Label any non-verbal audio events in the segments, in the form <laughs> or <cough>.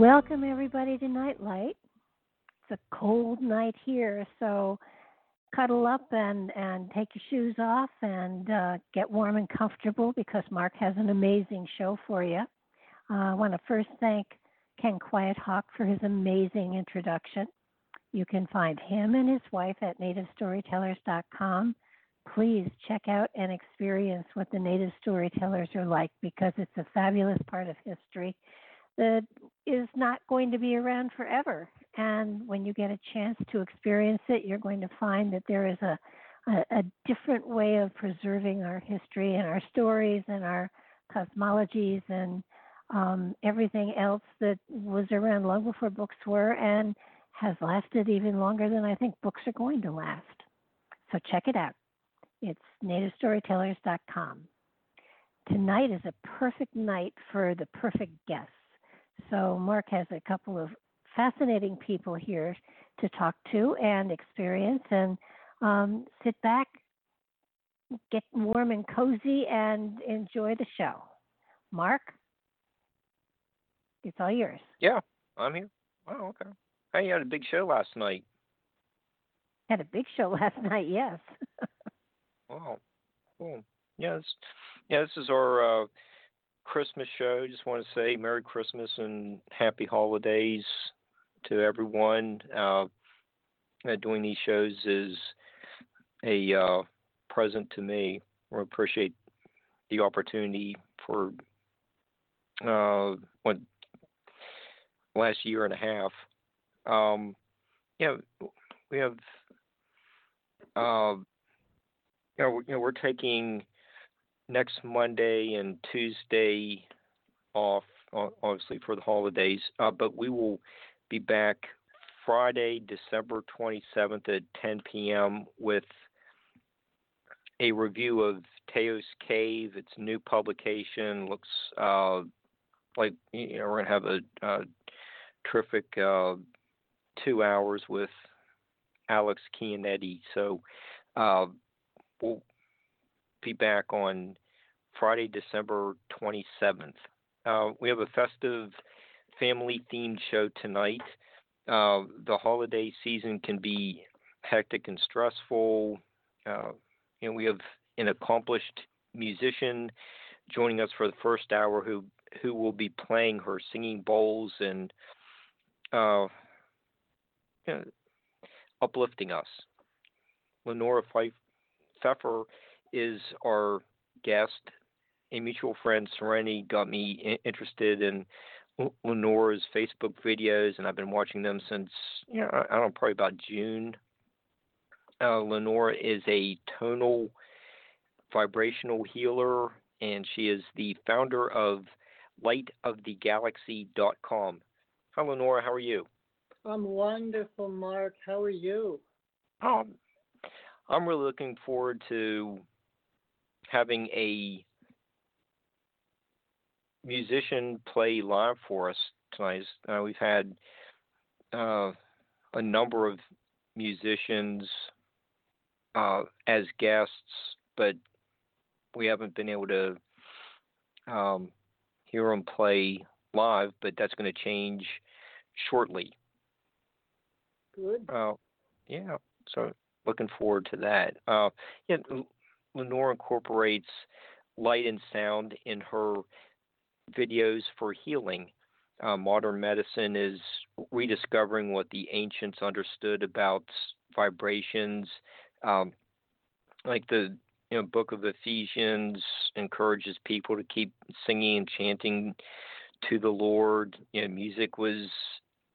Welcome, everybody, to Nightlight. It's a cold night here, so cuddle up and, and take your shoes off and uh, get warm and comfortable because Mark has an amazing show for you. Uh, I want to first thank Ken Quiet Hawk for his amazing introduction. You can find him and his wife at nativestorytellers.com. Please check out and experience what the native storytellers are like because it's a fabulous part of history that is not going to be around forever. And when you get a chance to experience it, you're going to find that there is a, a, a different way of preserving our history and our stories and our cosmologies and um, everything else that was around long before books were and has lasted even longer than I think books are going to last. So check it out. It's nativestorytellers.com. Tonight is a perfect night for the perfect guest. So Mark has a couple of fascinating people here to talk to and experience, and um, sit back, get warm and cozy, and enjoy the show. Mark, it's all yours. Yeah, I'm here. Oh, okay. Hey, you had a big show last night. Had a big show <laughs> last night. Yes. <laughs> wow. Cool. Yes. Yeah, this is our uh, Christmas show. Just want to say Merry Christmas and Happy Holidays to everyone. Uh, uh, doing these shows is a uh, present to me. I appreciate the opportunity for uh, what last year and a half. Um, yeah, we have. Uh, you know, you know, we're taking next Monday and Tuesday off, obviously for the holidays. Uh, but we will be back Friday, December 27th at 10 p.m. with a review of Teos Cave. Its a new publication looks uh, like you know we're gonna have a, a terrific uh, two hours with Alex Chianetti. So uh, we'll be back on Friday, December 27th. Uh, we have a festive family themed show tonight. Uh, the holiday season can be hectic and stressful. Uh, and we have an accomplished musician joining us for the first hour who who will be playing her singing bowls and uh, you know, uplifting us. Lenora Pfeffer is our guest. A mutual friend, Serenity, got me interested in Lenora's Facebook videos, and I've been watching them since you know I don't know probably about June. Uh, Lenora is a tonal vibrational healer, and she is the founder of LightOfTheGalaxy.com. Hi, Lenora. How are you? I'm wonderful, Mark. How are you? Oh, I'm really looking forward to having a musician play live for us tonight. Uh, we've had uh, a number of musicians uh, as guests, but we haven't been able to um, hear them play live. But that's going to change shortly. Good. Uh, yeah, so looking forward to that. Uh, yeah, Lenore incorporates light and sound in her videos for healing. Uh, modern medicine is rediscovering what the ancients understood about vibrations. Um, like the you know, book of Ephesians encourages people to keep singing and chanting to the Lord. You know, music was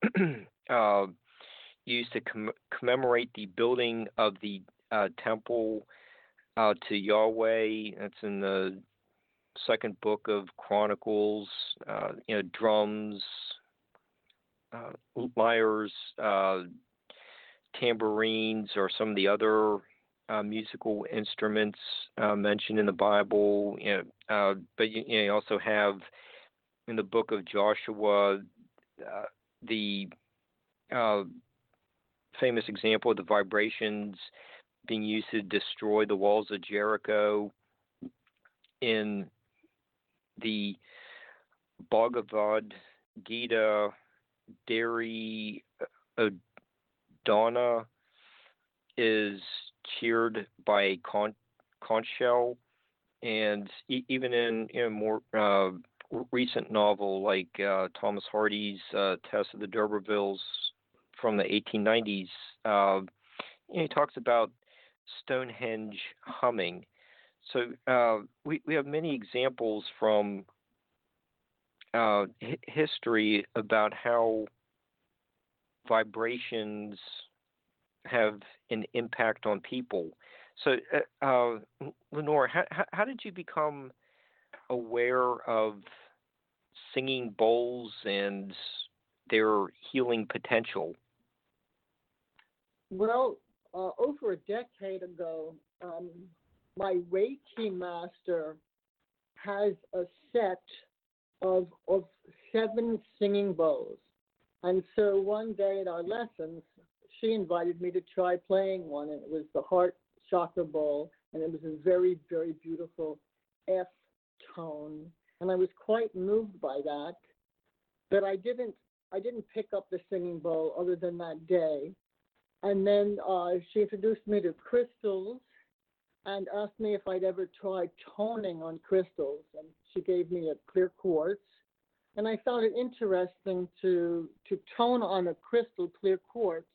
<clears throat> uh, used to com- commemorate the building of the uh, temple uh, to Yahweh. That's in the second book of Chronicles. Uh, you know, drums, uh, lyres, uh, tambourines, or some of the other uh, musical instruments uh, mentioned in the Bible. You know, but you, you, also have in the book of Joshua the famous example of the vibrations being used to destroy the walls of Jericho in the Bhagavad Gita, Dari Donna is cheered by a conch, conch shell, and e- even in know, more uh, recent novel like uh, Thomas Hardy's uh, Tess of the D'Urbervilles from the 1890s, uh, he talks about Stonehenge humming. So uh, we we have many examples from uh, h- history about how vibrations have an impact on people. So, uh, uh Lenore, how, how did you become aware of singing bowls and their healing potential? Well, uh, over a decade ago, um, my Reiki master has a set of of seven singing bowls, and so one day at our lessons, she invited me to try playing one, and it was the heart chakra bowl, and it was a very very beautiful F tone, and I was quite moved by that. But I didn't I didn't pick up the singing bowl other than that day. And then uh, she introduced me to crystals and asked me if I'd ever tried toning on crystals. And she gave me a clear quartz. And I found it interesting to to tone on a crystal clear quartz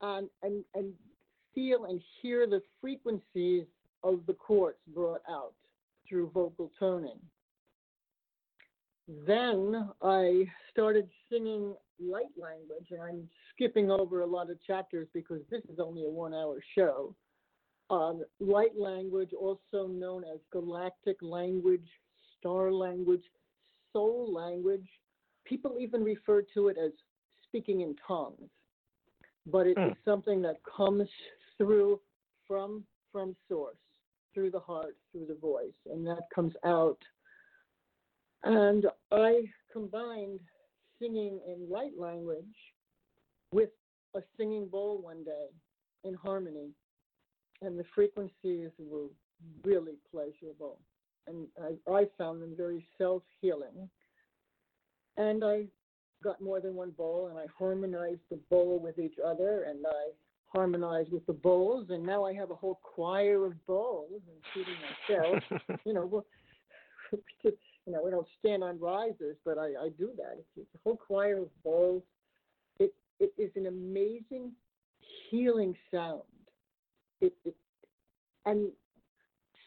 and, and, and feel and hear the frequencies of the quartz brought out through vocal toning. Then I started singing light language, and I'm skipping over a lot of chapters because this is only a one hour show. Um, light language, also known as galactic language, star language, soul language. People even refer to it as speaking in tongues, but it is mm. something that comes through from from source, through the heart, through the voice, and that comes out. And I combined singing in light language with a singing bowl one day in harmony, and the frequencies were really pleasurable, and I, I found them very self healing. And I got more than one bowl, and I harmonized the bowl with each other, and I harmonized with the bowls, and now I have a whole choir of bowls, including myself. <laughs> you know, well, you know, we don't stand on risers, but I, I do that. It's, it's a whole choir of bowls. It it is an amazing healing sound. It, it and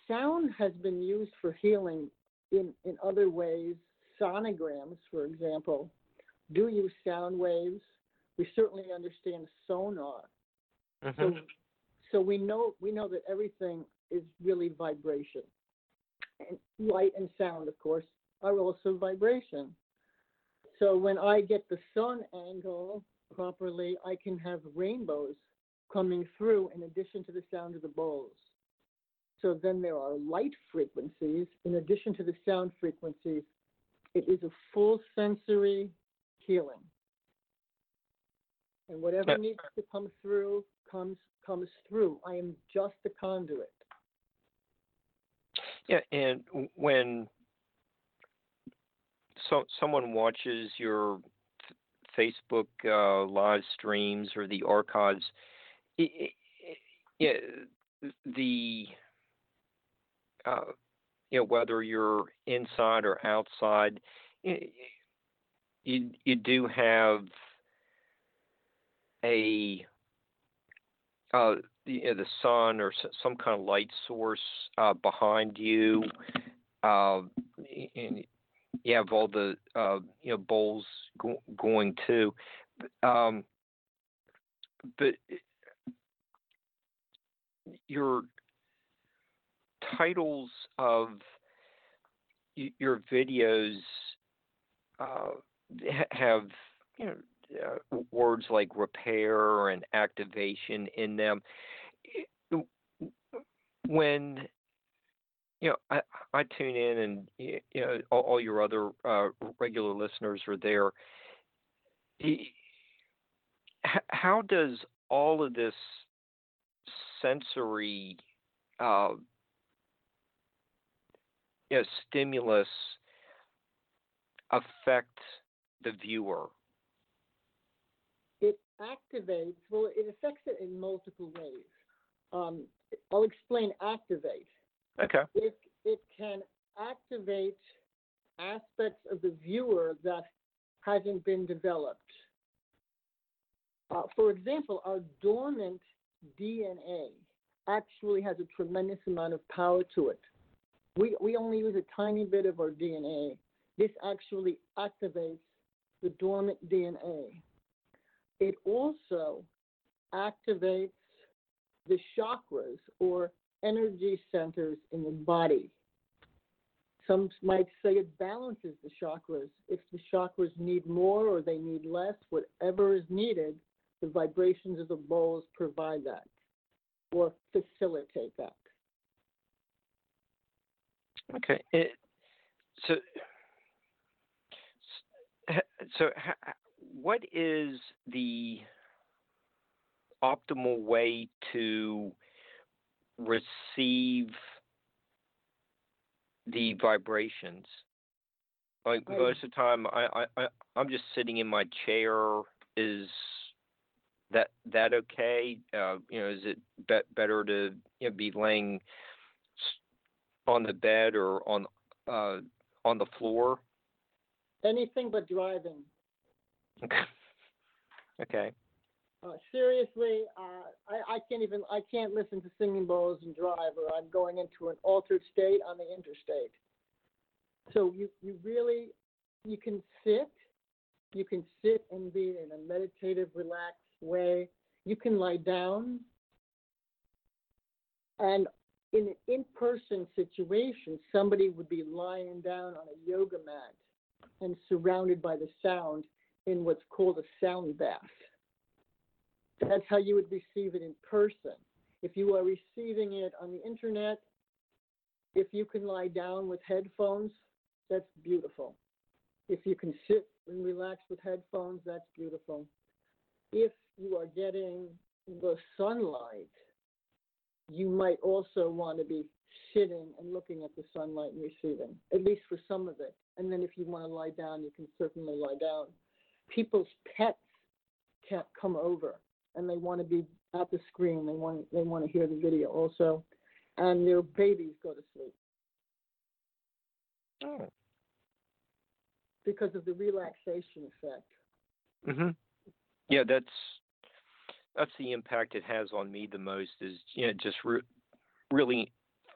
sound has been used for healing in in other ways. Sonograms, for example, do use sound waves. We certainly understand sonar. Mm-hmm. So so we know we know that everything is really vibration and light and sound, of course, are also vibration. So when I get the sun angle properly, I can have rainbows coming through in addition to the sound of the bowls. So then there are light frequencies in addition to the sound frequencies. It is a full sensory healing. and whatever needs to come through comes comes through. I am just a conduit. Yeah, and when so someone watches your Facebook uh, live streams or the archives, yeah, the uh, you know whether you're inside or outside, you you do have a uh, the, know, the sun or some kind of light source uh, behind you. Uh, and you have all the uh, you know bowls go- going too, um, but your titles of your videos uh, have you know uh, words like repair and activation in them. When you know, I, I tune in, and you know, all, all your other uh, regular listeners are there. How does all of this sensory uh, you know, stimulus affect the viewer? It activates, well, it affects it in multiple ways. Um, I'll explain activate. Okay. It, it can activate aspects of the viewer that hasn't been developed. Uh, for example, our dormant DNA actually has a tremendous amount of power to it. We, we only use a tiny bit of our DNA. This actually activates the dormant DNA. It also activates the chakras or energy centers in the body. Some might say it balances the chakras. If the chakras need more or they need less, whatever is needed, the vibrations of the bowls provide that or facilitate that. Okay. It, so, so what is the optimal way to receive the vibrations? Like most of the time, I, I I'm just sitting in my chair. Is that that okay? Uh, you know, is it be- better to you know, be laying on the bed or on uh, on the floor? Anything but driving. <laughs> okay. Uh, seriously, uh, I, I can't even I can't listen to singing bowls and drive, or I'm going into an altered state on the interstate. So you you really you can sit, you can sit and be in a meditative, relaxed way. You can lie down, and in an in-person situation, somebody would be lying down on a yoga mat and surrounded by the sound in what's called a sound bath. That's how you would receive it in person. If you are receiving it on the internet, if you can lie down with headphones, that's beautiful. If you can sit and relax with headphones, that's beautiful. If you are getting the sunlight, you might also want to be sitting and looking at the sunlight and receiving, at least for some of it. And then if you want to lie down, you can certainly lie down. People's pets can't come over and they want to be at the screen. They want they want to hear the video also, and their babies go to sleep. Oh. Because of the relaxation effect. Mhm. Yeah, that's that's the impact it has on me the most. Is you know just re- really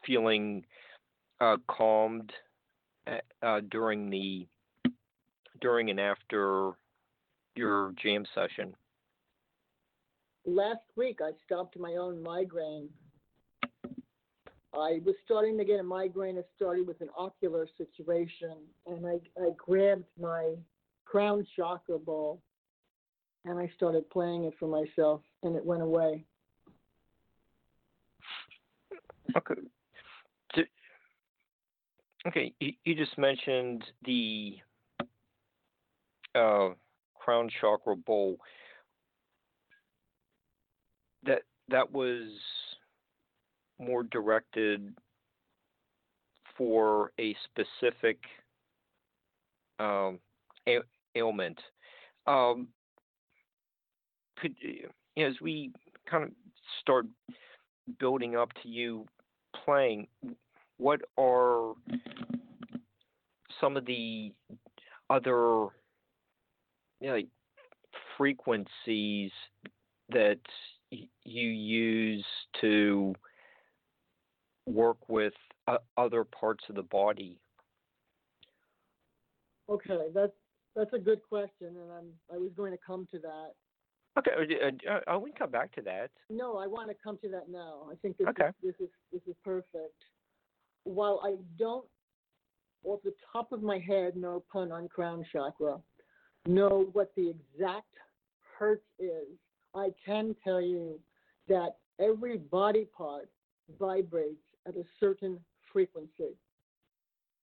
feeling uh, calmed at, uh, during the during and after your jam session last week I stopped my own migraine. I was starting to get a migraine. It started with an ocular situation, and I, I grabbed my crown chakra ball and I started playing it for myself, and it went away. Okay. Okay, you just mentioned the uh, crown chakra bowl that that was more directed for a specific um, ailment. Um, could as we kind of start building up to you playing, what are some of the other you know, like frequencies that you use to work with uh, other parts of the body? Okay, that's that's a good question, and I'm I was going to come to that. Okay, uh, uh, uh, we can come back to that. No, I want to come to that now. I think this okay. is, this is this is perfect. While I don't, off the top of my head, no pun on crown chakra, know what the exact hurt is, I can tell you that every body part vibrates at a certain frequency.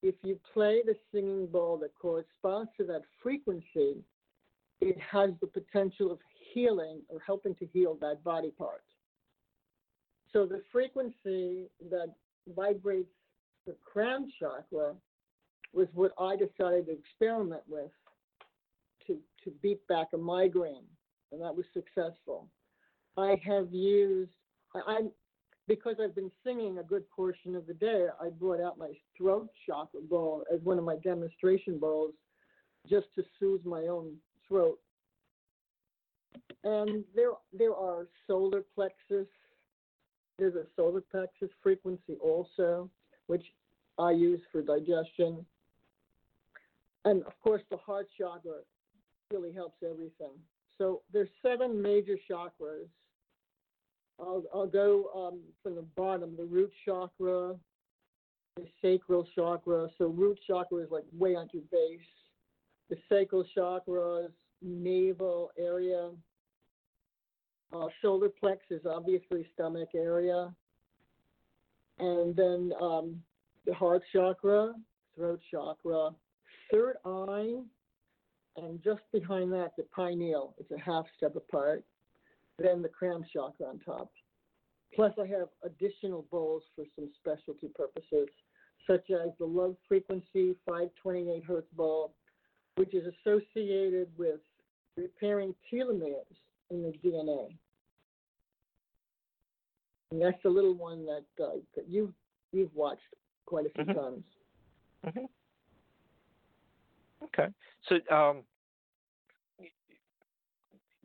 If you play the singing bowl that corresponds to that frequency, it has the potential of healing or helping to heal that body part. So the frequency that vibrates the crown chakra was what I decided to experiment with to, to beat back a migraine, and that was successful. I have used, I, am because I've been singing a good portion of the day, I brought out my throat chakra bowl as one of my demonstration bowls just to soothe my own throat. And there, there are solar plexus. There's a solar plexus frequency also, which I use for digestion. And of course, the heart chakra really helps everything. So there's seven major chakras. I'll, I'll go um, from the bottom, the root chakra, the sacral chakra. So root chakra is like way on your base. The sacral chakra is navel area. Uh, solar plex is obviously stomach area. And then um, the heart chakra, throat chakra, third eye, and just behind that, the pineal. It's a half step apart. Then the crown chakra on top. Plus, I have additional bowls for some specialty purposes, such as the love frequency 528 hertz bowl, which is associated with repairing telomeres in the DNA. And that's the little one that, uh, that you've, you've watched quite a few mm-hmm. times. Mm-hmm. Okay. So, um,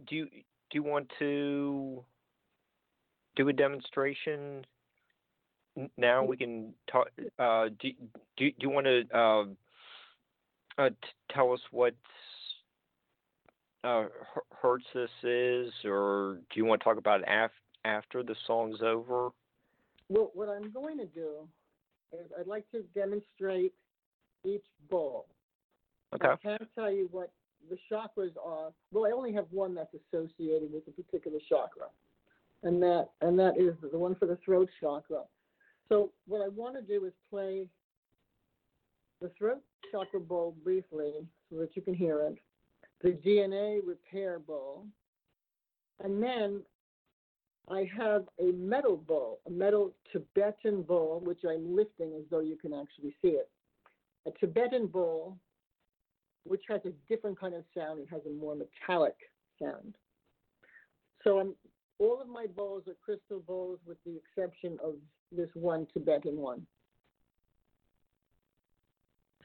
do you do you want to do a demonstration now? We can talk. Uh, do, do do you want to uh, uh, t- tell us what uh, hertz this is, or do you want to talk about it af- after the song's over? Well, what I'm going to do is I'd like to demonstrate each bowl. Okay. I can't tell you what the chakras are. Well, I only have one that's associated with a particular chakra, and that and that is the one for the throat chakra. So what I want to do is play the throat chakra bowl briefly so that you can hear it, the DNA repair bowl, and then I have a metal bowl, a metal Tibetan bowl, which I'm lifting as though you can actually see it. A Tibetan bowl which has a different kind of sound. It has a more metallic sound. So I'm, all of my bowls are crystal bowls with the exception of this one Tibetan one.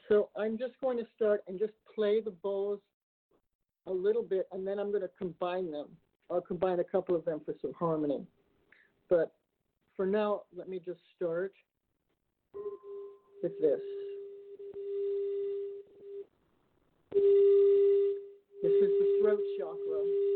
So I'm just going to start and just play the bowls a little bit, and then I'm going to combine them. I'll combine a couple of them for some harmony. But for now, let me just start with this. This is the throat chakra.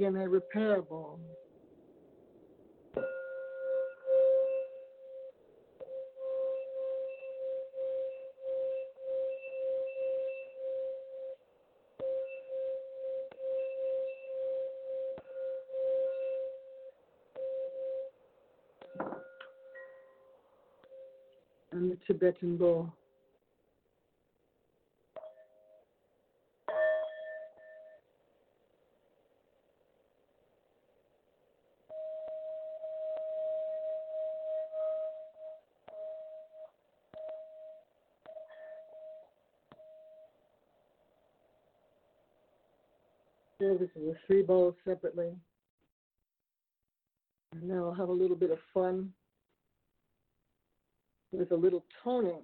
You're digging a repair ball. and the Tibetan bowl. A three bowls separately. And now I'll have a little bit of fun with a little toning.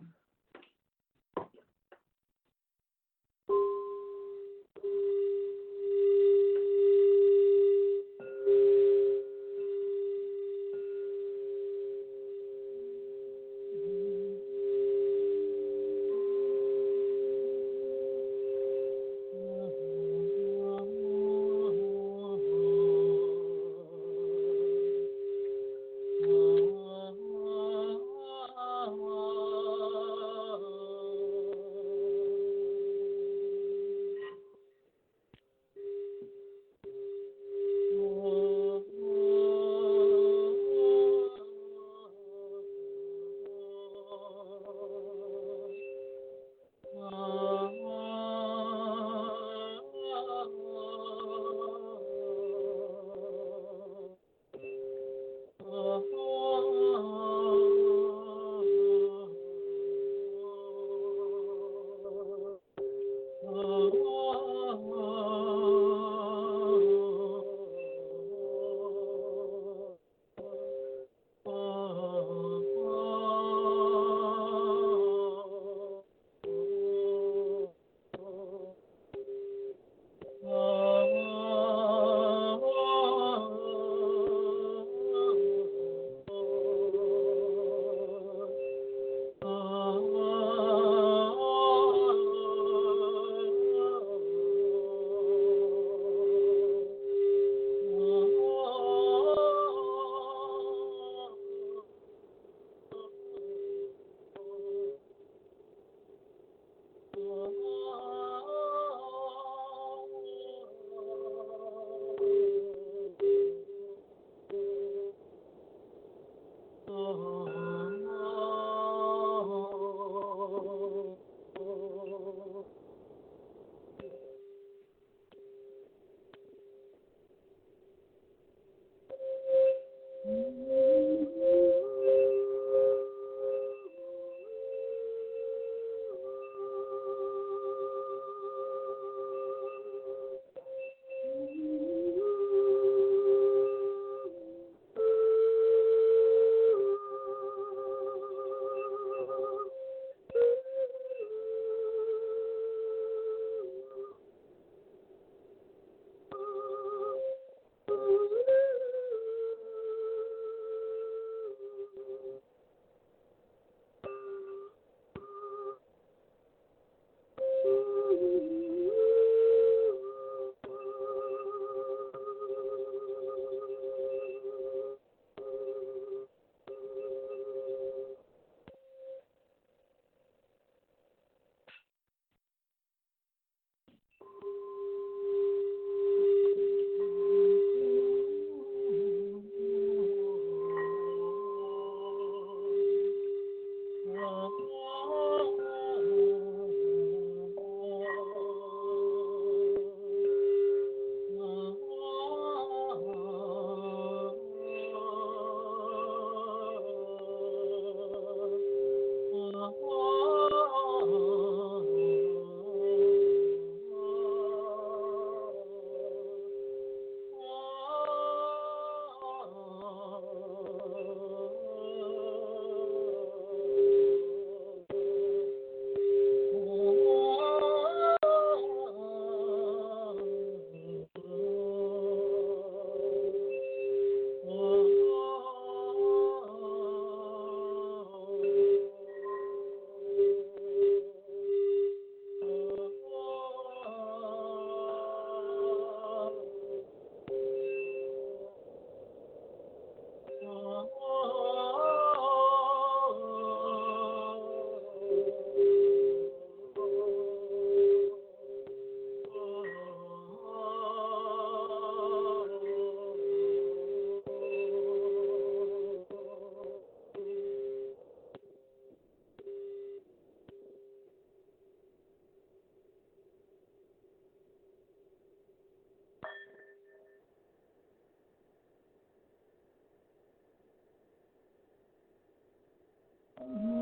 Mm-hmm.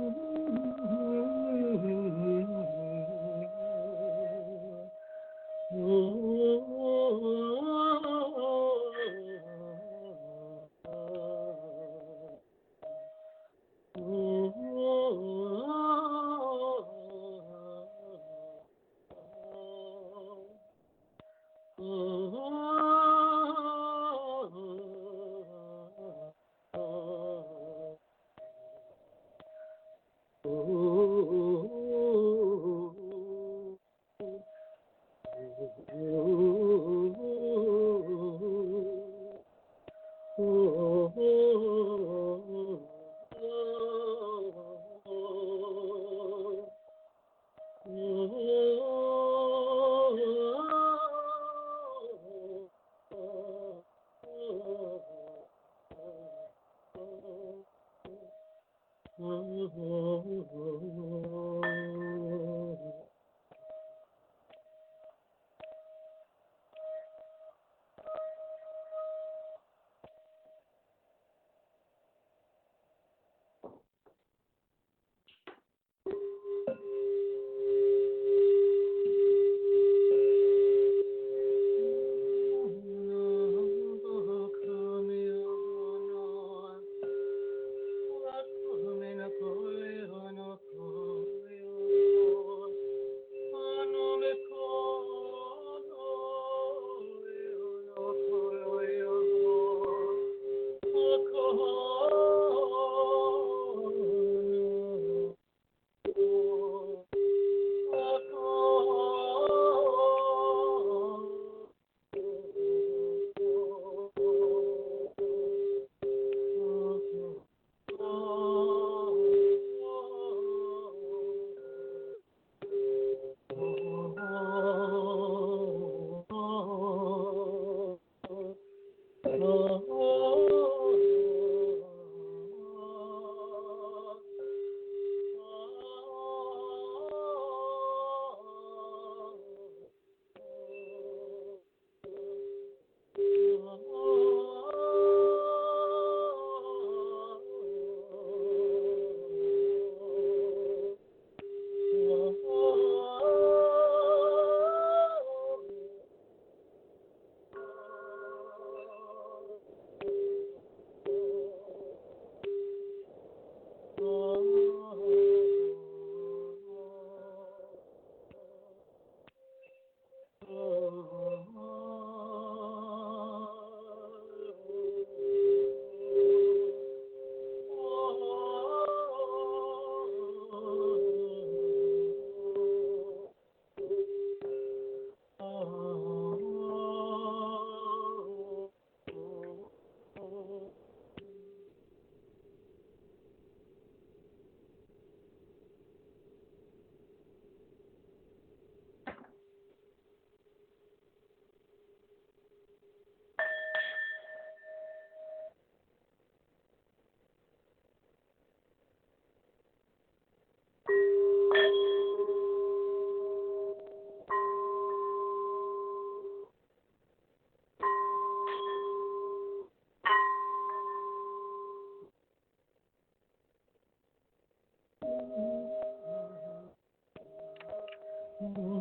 Mm-hmm.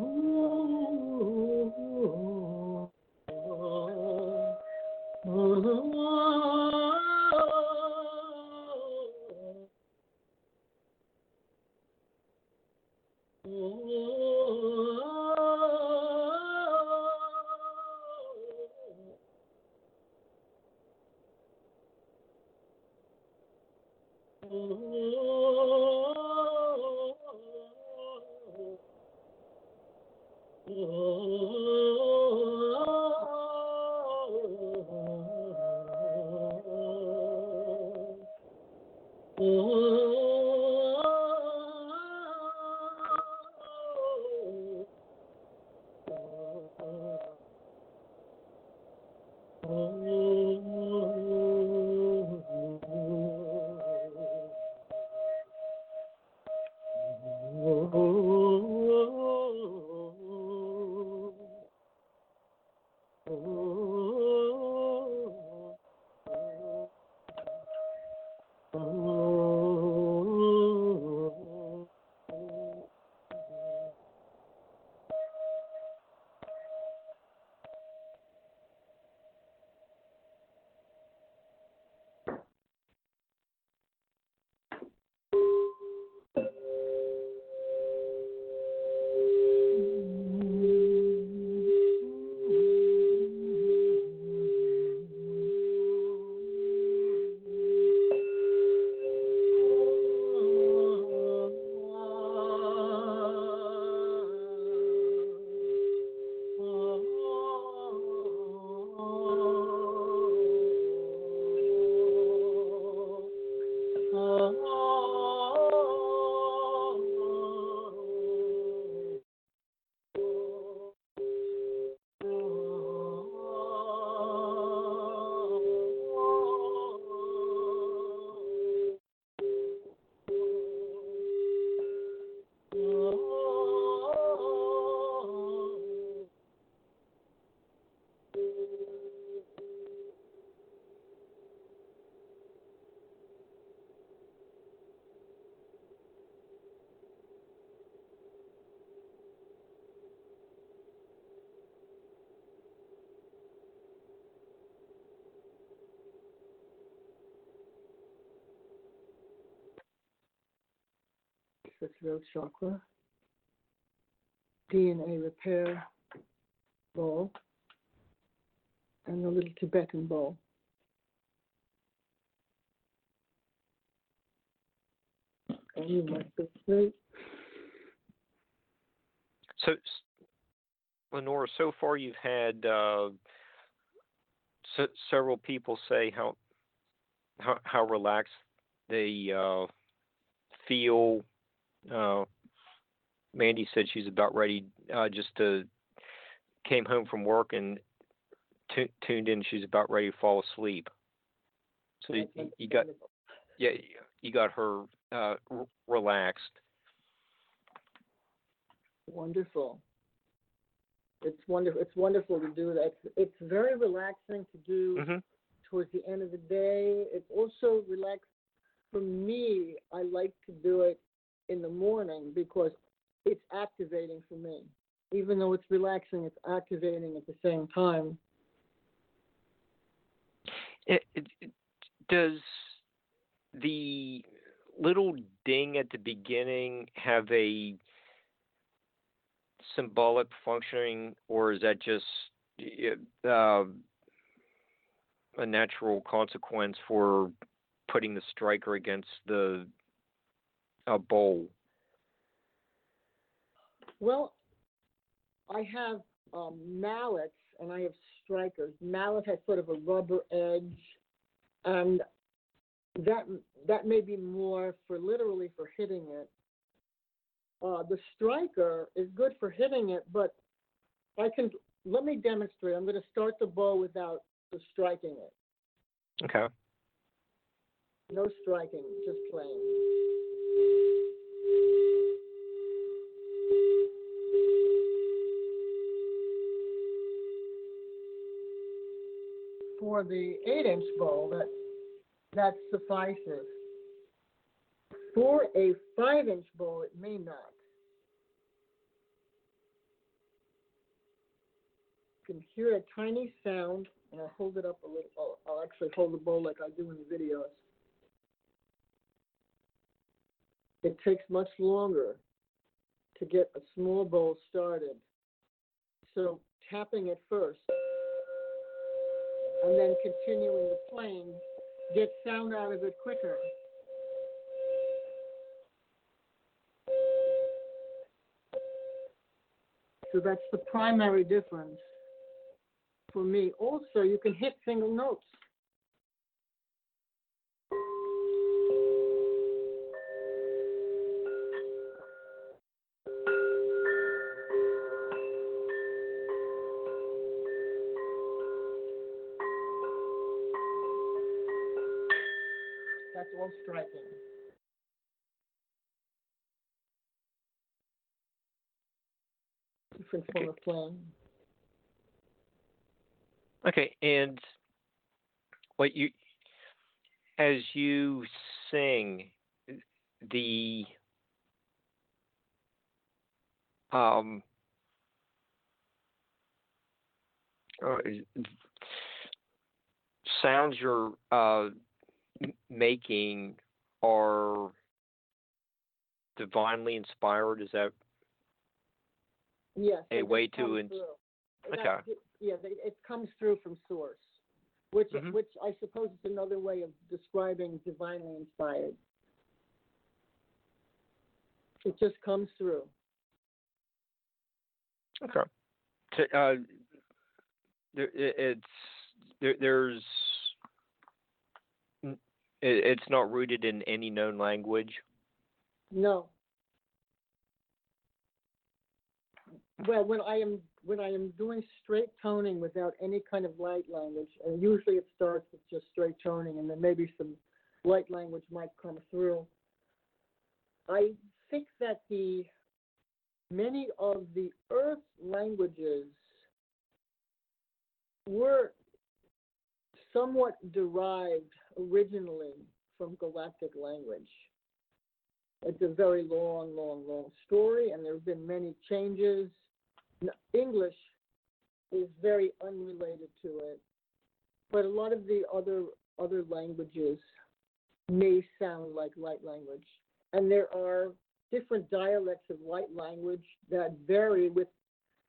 The throat chakra. DNA repair ball, and the little Tibetan ball. And you might be asleep. So, Lenora, so far you've had uh, se- several people say how how, how relaxed they uh, feel. Uh, Mandy said she's about ready uh, just to came home from work and tu- tuned in. She's about ready to fall asleep. So you, you got yeah you got her uh, r- relaxed. Wonderful. It's wonderful. It's wonderful to do that. It's, it's very relaxing to do hmm towards the end of the day. It's also relaxed for me. I like to do it in the morning because it's activating for me. Even though it's relaxing, it's activating at the same time. It, it, it- does the little ding at the beginning have a symbolic functioning, or is that just uh, a natural consequence for putting the striker against the uh, bowl? Well, I have um, mallets and I have strikers. Mallet has sort of a rubber edge, and that that may be more for literally for hitting it. Uh, the striker is good for hitting it, but I can let me demonstrate. I'm going to start the bow without the striking it. Okay. No striking, just playing. For the eight inch bowl, that that suffices. For a five inch bowl, it may not. You can hear a tiny sound, and I'll hold it up a little. I'll, I'll actually hold the bowl like I do in the videos. It takes much longer to get a small bowl started. So tapping it first and then continuing the playing gets sound out of it quicker. So that's the primary difference for me. Also, you can hit single notes. Different form Okay. of. Okay, and what you as you sing the um uh, sounds you're uh, making are divinely inspired. Is that Yes. A way to through. Okay. Yeah, they- it comes through from source, which Mhm. which I suppose is another way of describing divinely inspired. It just comes through. okay? So, uh, there, it's there, there's it's not rooted in any known language. No. Well, when I am when I am doing straight toning without any kind of light language, and usually it starts with just straight toning, and then maybe some light language might come through. I think that the many of the Earth languages were somewhat derived originally from galactic language. It's a very long, long, long story, and there have been many changes. English is very unrelated to it, but a lot of the other other languages may sound like light language, and there are different dialects of light language that vary with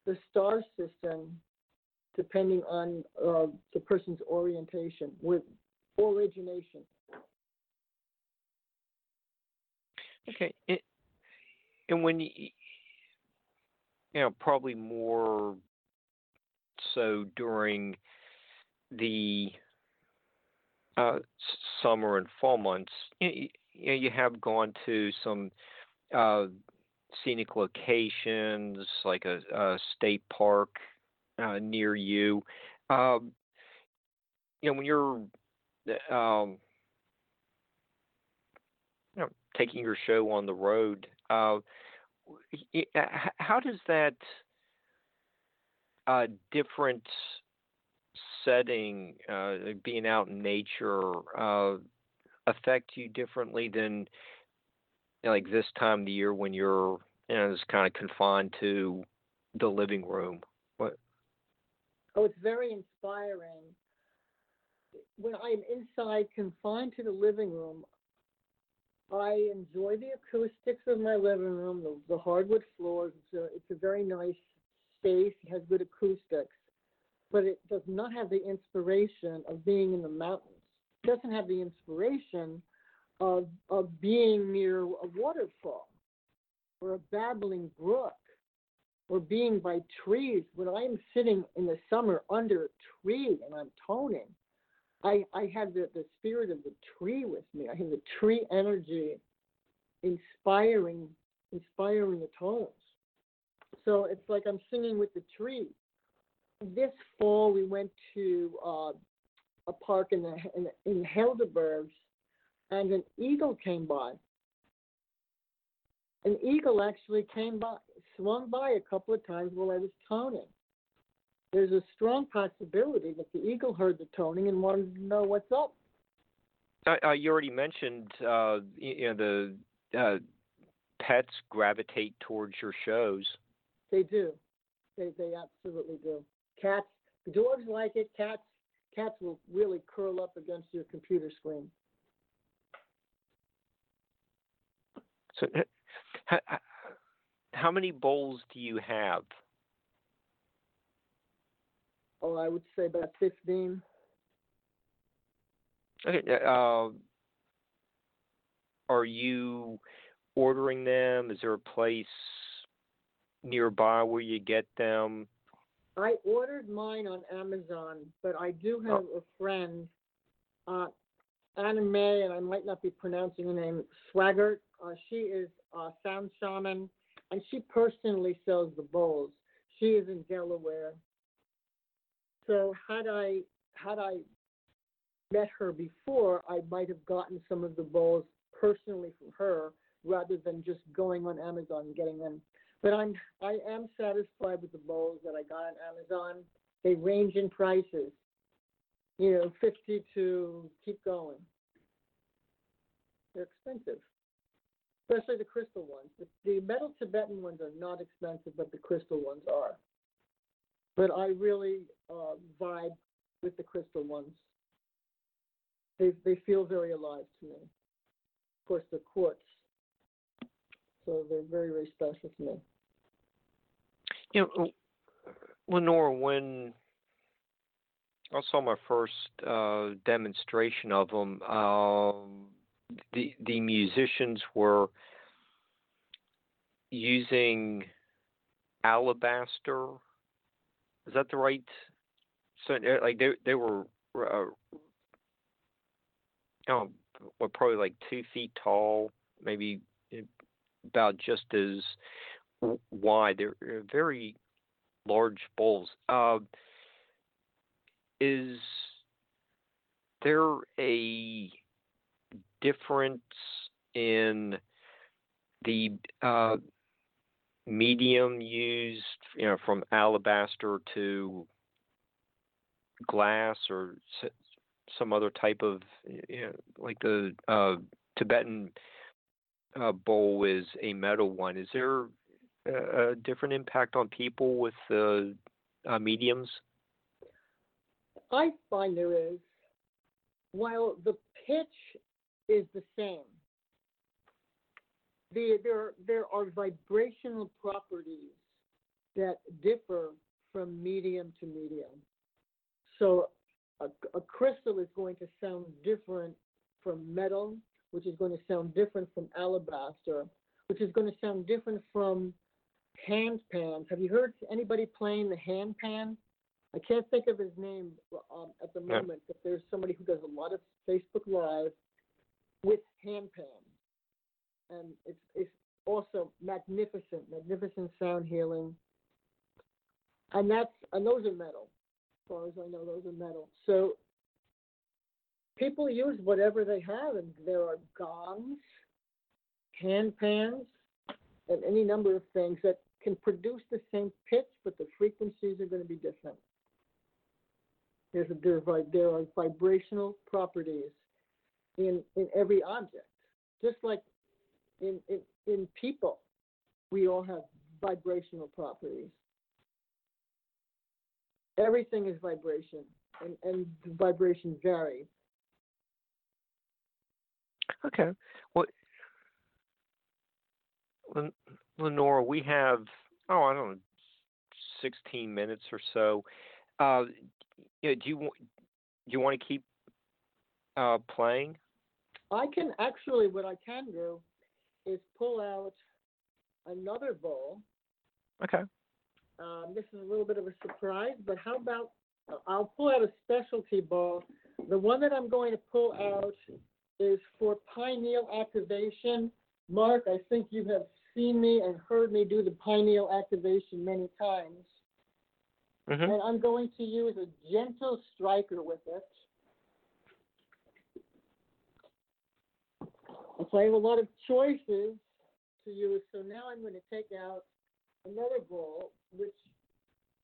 the star system depending on uh, the person's orientation with origination. Okay. and when you, you know, probably more so during the uh, summer and fall months, you, you, know, you have gone to some uh, scenic locations like a, a state park uh, near you. Um, you know, when you're um, you know, taking your show on the road, uh, how does that uh, different setting, uh, being out in nature, uh, affect you differently than like this time of the year when you're you know just kind of confined to the living room? What? Oh, it's very inspiring. When I'm inside, confined to the living room, I enjoy the acoustics of my living room, the, the hardwood floors. It's a, it's a very nice space. It has good acoustics, but it does not have the inspiration of being in the mountains. It doesn't have the inspiration of of being near a waterfall or a babbling brook or being by trees. When I'm sitting in the summer under a tree and I'm toning, I, I have the, the spirit of the tree with me. I have the tree energy inspiring inspiring the tones. So it's like I'm singing with the tree. This fall we went to uh, a park in the in, in and an eagle came by. An eagle actually came by, swung by a couple of times while I was toning there's a strong possibility that the eagle heard the toning and wanted to know what's up. Uh, uh, you already mentioned, uh, you know, the uh, pets gravitate towards your shows. They do. They they absolutely do. Cats, dogs like it. Cats, cats will really curl up against your computer screen. So, how many bowls do you have? Oh, I would say about 15. Okay. Uh, are you ordering them? Is there a place nearby where you get them? I ordered mine on Amazon, but I do have oh. a friend, uh, Anna May, and I might not be pronouncing her name, Swaggart. Uh, she is a sound shaman, and she personally sells the bowls. She is in Delaware. So had I had I met her before, I might have gotten some of the bowls personally from her rather than just going on Amazon and getting them. But I'm I am satisfied with the bowls that I got on Amazon. They range in prices, you know, fifty to keep going. They're expensive, especially the crystal ones. The, the metal Tibetan ones are not expensive, but the crystal ones are but I really uh, vibe with the crystal ones. They they feel very alive to me. Of course, they're quartz, so they're very very special to me. You know, Lenore, when I saw my first uh, demonstration of them, um, the the musicians were using alabaster is that the right? So uh, like they they were, uh, oh, what probably like two feet tall, maybe about just as wide. They're very large bowls. Uh, is there a difference in the uh, medium used, you know, from alabaster to glass or some other type of, you know, like the uh, Tibetan uh, bowl is a metal one. Is there a, different impact on people with the uh, mediums? I find there is. While the pitch is the same, the, there, there are vibrational properties that differ from medium to medium. So a, a crystal is going to sound different from metal, which is going to sound different from alabaster, which is going to sound different from hand pans. Have you heard anybody playing the hand pan? I can't think of his name um, at the moment, but there's somebody who does a lot of Facebook Live with hand pans, and it's it's also magnificent, magnificent sound healing. And that's and those are metal, as far as I know, those are metal. So people use whatever they have, and there are gongs, hand pans, and any number of things that can produce the same pitch, but the frequencies are going to be different. There's a, there, are, there are vibrational properties in, in every object, just like in, in, in people, we all have vibrational properties. Everything is vibration, and, and vibrations vary. Okay. Well, Lenora, we have oh I don't know, sixteen minutes or so. Uh, you know, do you do you want to keep uh, playing? I can actually what I can do is pull out another bowl. Okay. Um, this is a little bit of a surprise, but how about I'll pull out a specialty bowl. The one that I'm going to pull out is for pineal activation. Mark, I think you have seen me and heard me do the pineal activation many times. Mm-hmm. And I'm going to use a gentle striker with it. So I have a lot of choices to use. So now I'm going to take out another bowl, which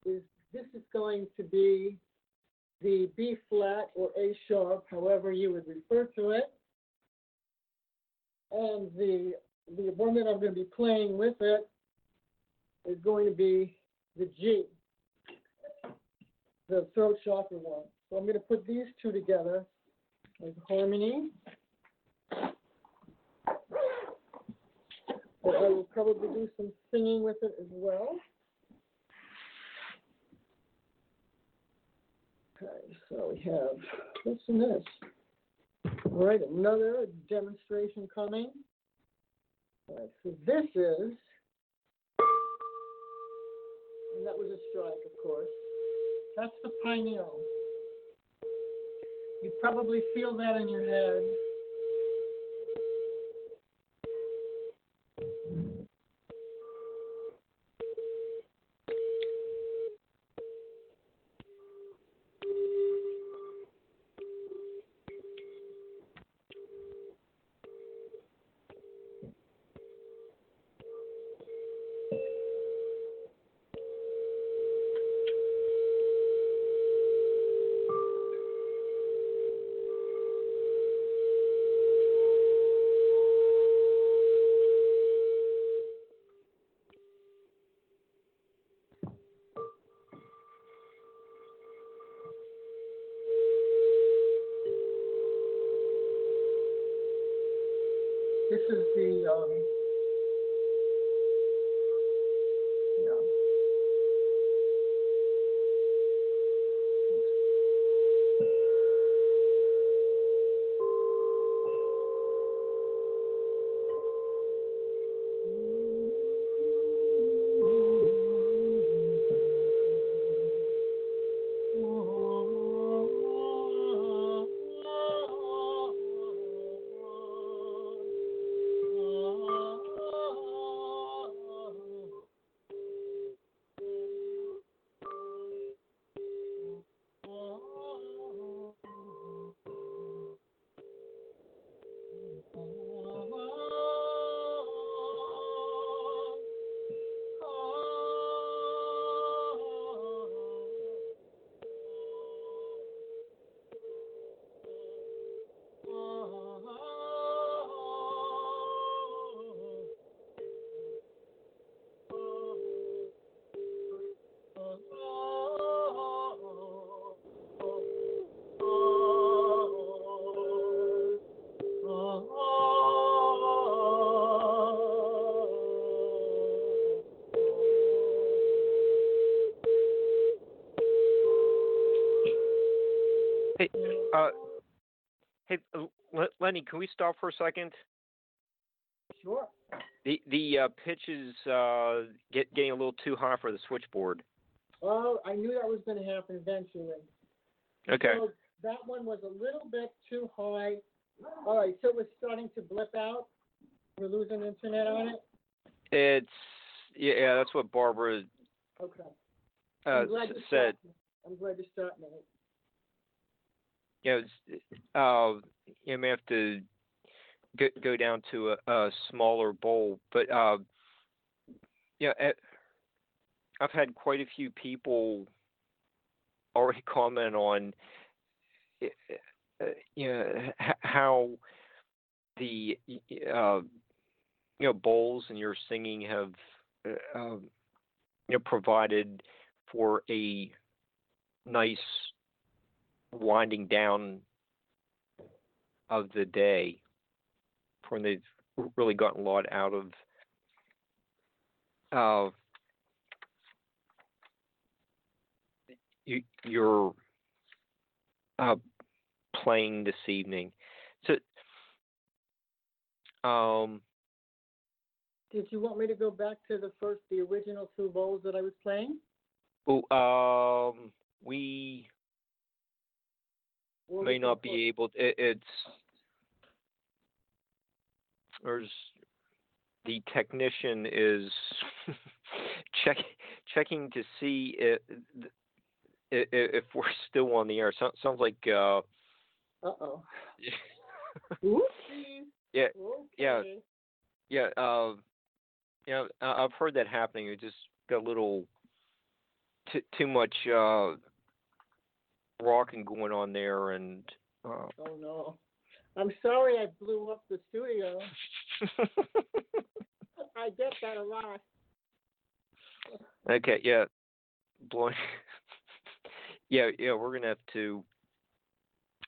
is this is going to be the B flat or A sharp, however you would refer to it. And the the one that I'm going to be playing with it is going to be the G, the throat chakra one. So I'm going to put these two together as harmony. But I will probably do some singing with it as well. Okay, so we have this and this? All right, another demonstration coming. All right, so this is, and that was a strike, of course. That's the pineal. You probably feel that in your head. Lenny, can we stop for a second? Sure. The the uh, pitch is uh, get, getting a little too high for the switchboard. Oh, I knew that was going to happen eventually. Okay. So that one was a little bit too high. All right, so it was starting to blip out. We're losing internet on it. It's yeah, yeah that's what Barbara Okay. uh, I'm glad you said. I'm glad you stopped me. You know, it's, uh, you may have to go, go down to a, a smaller bowl, but uh, yeah, eh, I've had quite a few people already <laughs> comment on eh, eh, you know how the uh, you know bowls and your singing have uh, you know provided for a nice winding down of the day when they've really gotten a lot out of uh, you, your uh, playing this evening. So, um, Did you want me to go back to the first, the original two bowls that I was playing? oh, um, we may not be able. It, it's there's the technician is <laughs> check checking to see if, if we're still on the air. So, sounds like uh, Uh-oh. <laughs> Yeah Okay. Yeah. yeah uh, yeah I've heard that happening. It just got a little too too much uh, rocking going on there, and uh, Oh, no. I'm sorry I blew up the studio. <laughs> I get that a lot. Okay, yeah. Blowing <laughs> Yeah, yeah, we're gonna have to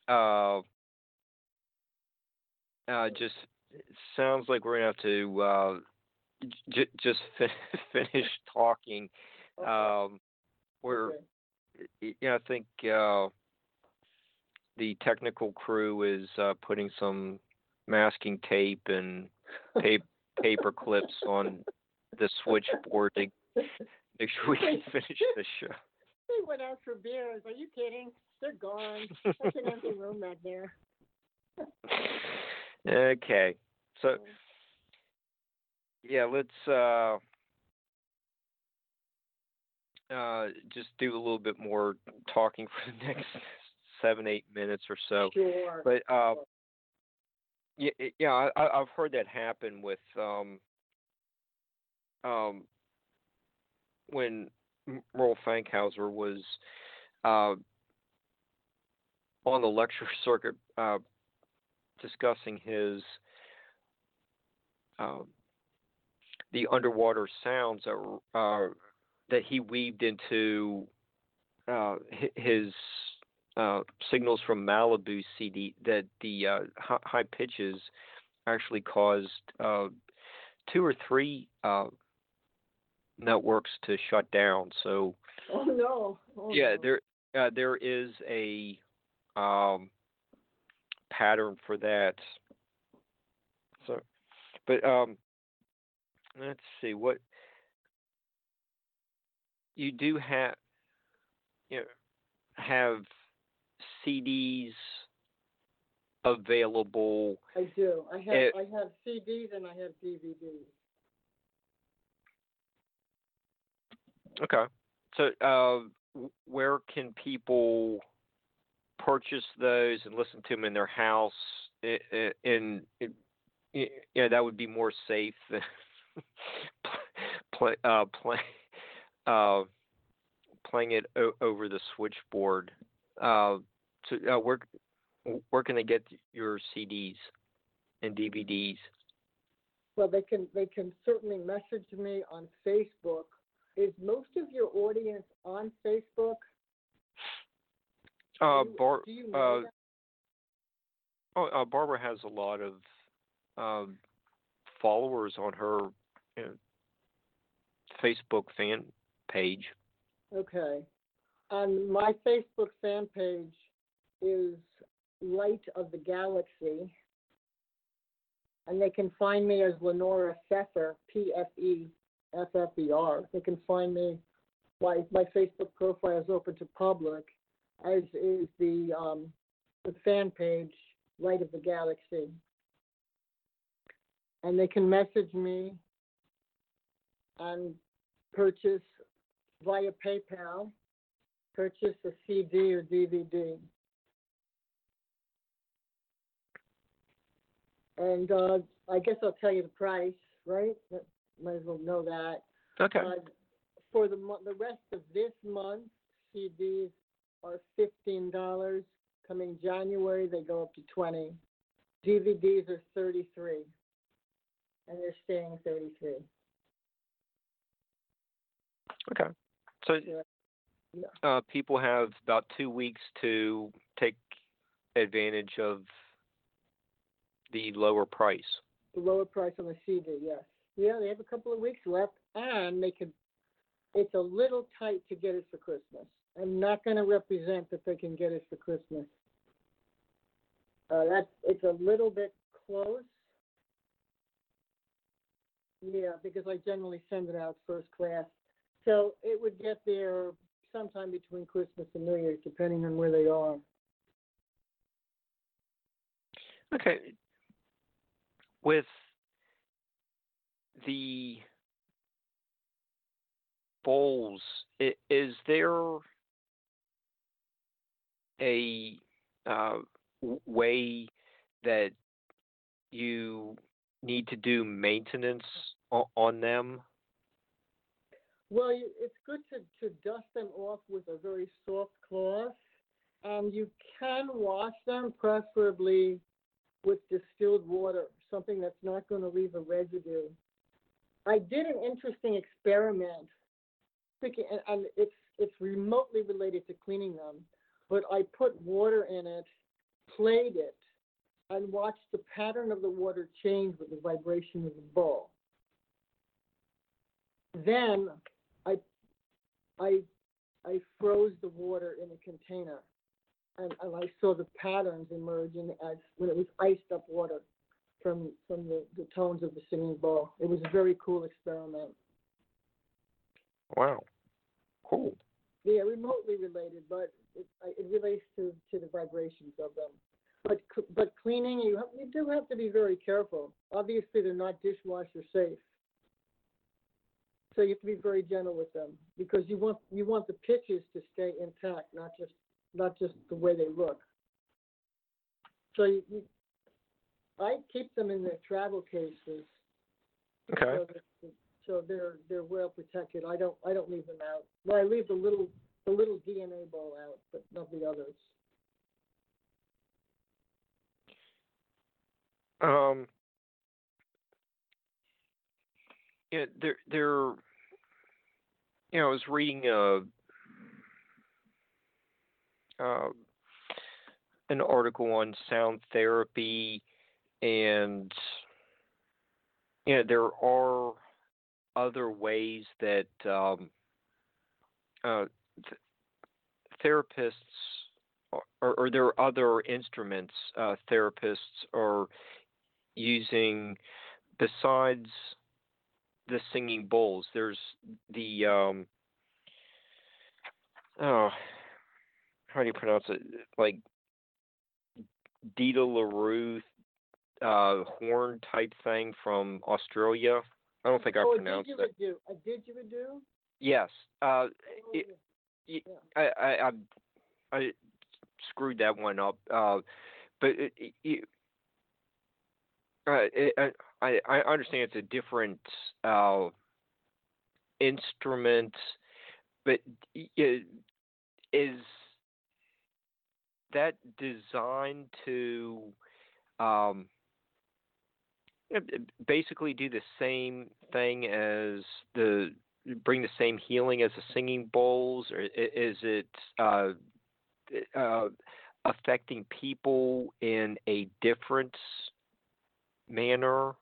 uh uh just it sounds like we're gonna have to uh j- just fin- <laughs> finish talking. Okay. Um we're Okay. y- yeah, I think uh the technical crew is uh putting some masking tape and pa- paper clips on the switchboard to make sure we can finish the show. They went out for beers. Are you kidding? They're gone. That's an empty room back there. okay. So yeah, let's uh uh just do a little bit more talking for the next seven, eight minutes or so. Sure. But uh yeah, yeah, I, I've heard that happen with um um when Merrell Fankhauser was uh on the lecture <laughs> circuit uh discussing his um the underwater sounds that uh that he weaved into uh his uh, signals from Malibu CD that the uh, high pitches actually caused uh, two or three uh, networks to shut down. So Oh no. Oh, yeah, no. there uh, there is a um, pattern for that. So, but um, let's see what you do have. You know, have CDs available. I do. I have it- I have CDs and I have DVDs. Okay. So, uh, where can people purchase those and listen to them in their house? I- I- In, in yeah, that would be more safe than <laughs> play, uh, play, uh, playing it o- over the switchboard. Uh, so, uh, where where can they get your CDs and DVDs? Well, they can they can certainly message me on Facebook. Is most of your audience on Facebook? Uh, you, Bar- do you know uh. Oh, uh, Barbara has a lot of um, followers on her you know, Facebook fan page. Okay. On my Facebook fan page, is Light of the Galaxy. And they can find me as Lenora Pfeffer, P F E F F E R. They can find me. My my Facebook profile is open to public, as is the um, the fan page Light of the Galaxy. And they can message me and purchase via PayPal, purchase a CD or DVD. And uh, I guess I'll tell you the price, right? Might as well know that. Okay. Uh, for the mo- the rest of this month, CDs are fifteen dollars. Coming January, they go up to twenty. DVDs are thirty-three, and they're staying thirty-three. Okay. So Yeah. uh, people have about two weeks to take advantage of the lower price. The lower price on the CD, yes. Yeah, they have a couple of weeks left, and they could. It's a little tight to get it for Christmas. I'm not going to represent that they can get it for Christmas. Uh, that's it's a little bit close. Yeah, because I generally send it out first class, so it would get there sometime between Christmas and New Year's, depending on where they are. Okay. With the bowls, is there a uh, way that you need to do maintenance on them? Well, it's good to, to dust them off with a very soft cloth, and you can wash them, preferably with distilled water, something that's not going to leave a residue. I did an interesting experiment, and, it's it's remotely related to cleaning them, but I put water in it, played it, and watched the pattern of the water change with the vibration of the bowl. Then I I I froze the water in a container, and, and I saw the patterns emerge as when it was iced up water from from the, the tones of the singing bowl. It was a very cool experiment. Wow. Cool. Yeah, remotely related, but it, it relates to, to the vibrations of them. But but cleaning, you have, you do have to be very careful. Obviously, they're not dishwasher safe, so you have to be very gentle with them because you want you want the pitches to stay intact, not just not just the way they look. So you, you I keep them in their travel cases Okay. so, that, so they're they're well protected. I don't I don't leave them out. Well, I leave the little the little DNA ball out, but not the others. Um. Yeah, there, there. You know, I was reading a, uh, an article on sound therapy, and you know, there are other ways that um, uh, th- therapists or, or there are other instruments uh, therapists are using besides the singing bowls. There's the um, oh, how do you pronounce it? Like Dita LaRue uh, horn type thing from Australia. I don't think I oh, pronounced it. A didgeridoo. Yes. Uh, Oh, It- yeah. I, I, I, I screwed that one up. Uh, but it, it, it, uh, it, I, I understand it's a different uh, instrument, but is that designed to um, basically do the same thing as the bring the same healing as the singing bowls, or is it uh, uh, affecting people in a different manner?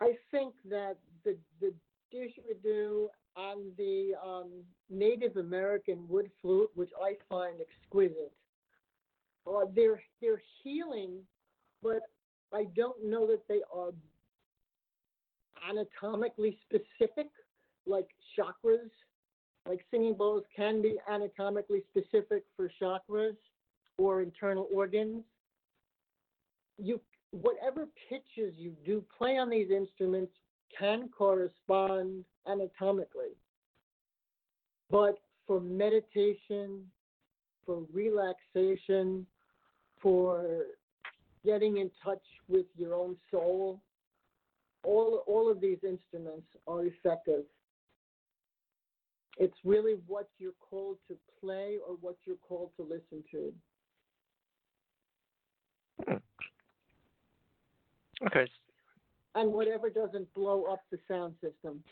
I think that the the didgeridoo and the um, Native American wood flute, which I find exquisite. Uh, they're they're healing, but I don't know that they are anatomically specific, like chakras. Like singing bowls can be anatomically specific for chakras or internal organs. You whatever pitches you do play on these instruments can correspond anatomically. But for meditation, for relaxation, for getting in touch with your own soul, all, all of these instruments are effective. It's really what you're called to play or what you're called to listen to. Hmm. Okay. And whatever doesn't blow up the sound system.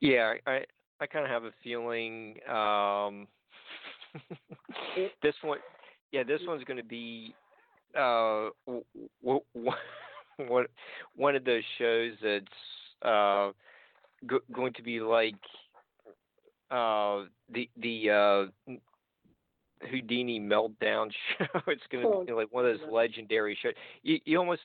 Yeah, I I kind of have a feeling um, <laughs> this one, yeah, this one's going to be uh, w- w- <laughs> one one of those shows that's uh, go- going to be like uh, the the uh, Houdini meltdown <laughs> show. it's going to be like one of those legendary shows. You, you almost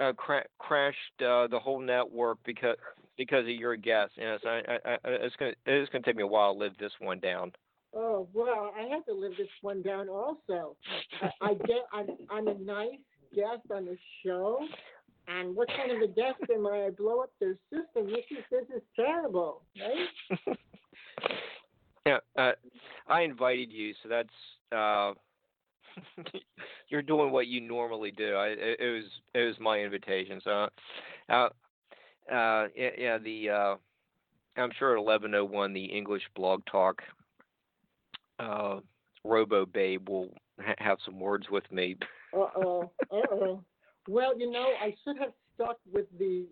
uh, cra- crashed uh, the whole network because because of your guest. You know, so I, I, I, it's going to it's going to take me a while to live this one down. Oh well, I have to live this one down also. I, I get I'm I'm a nice guest on the show, and what kind of a guest am I? I blow up their system. This is this is terrible, right? <laughs> yeah, uh, I invited you, so that's uh, <laughs> you're doing what you normally do. I it, it was it was my invitation, so uh, uh, yeah, yeah the uh, I'm sure at 11:01 the English Blog Talk uh, Robo Babe will ha- have some words with me. Uh oh. Uh oh. Well, you know, I should have stuck with the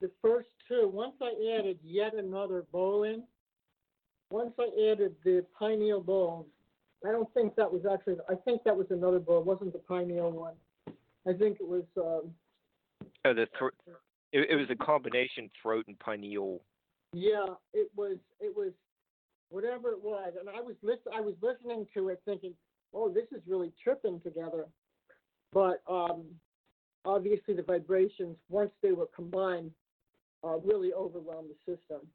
the first two. Once I added yet another bowl in, once I added the pineal bowl, I don't think that was actually. I think that was another bowl. It wasn't the pineal one. I think it was. Um, oh, the thro- it, it was a combination throat and pineal. Yeah, it was. It was whatever it was, and I was listen, I was listening to it, thinking, "Oh, this is really tripping together." But um, obviously, the vibrations once they were combined uh, really overwhelmed the system.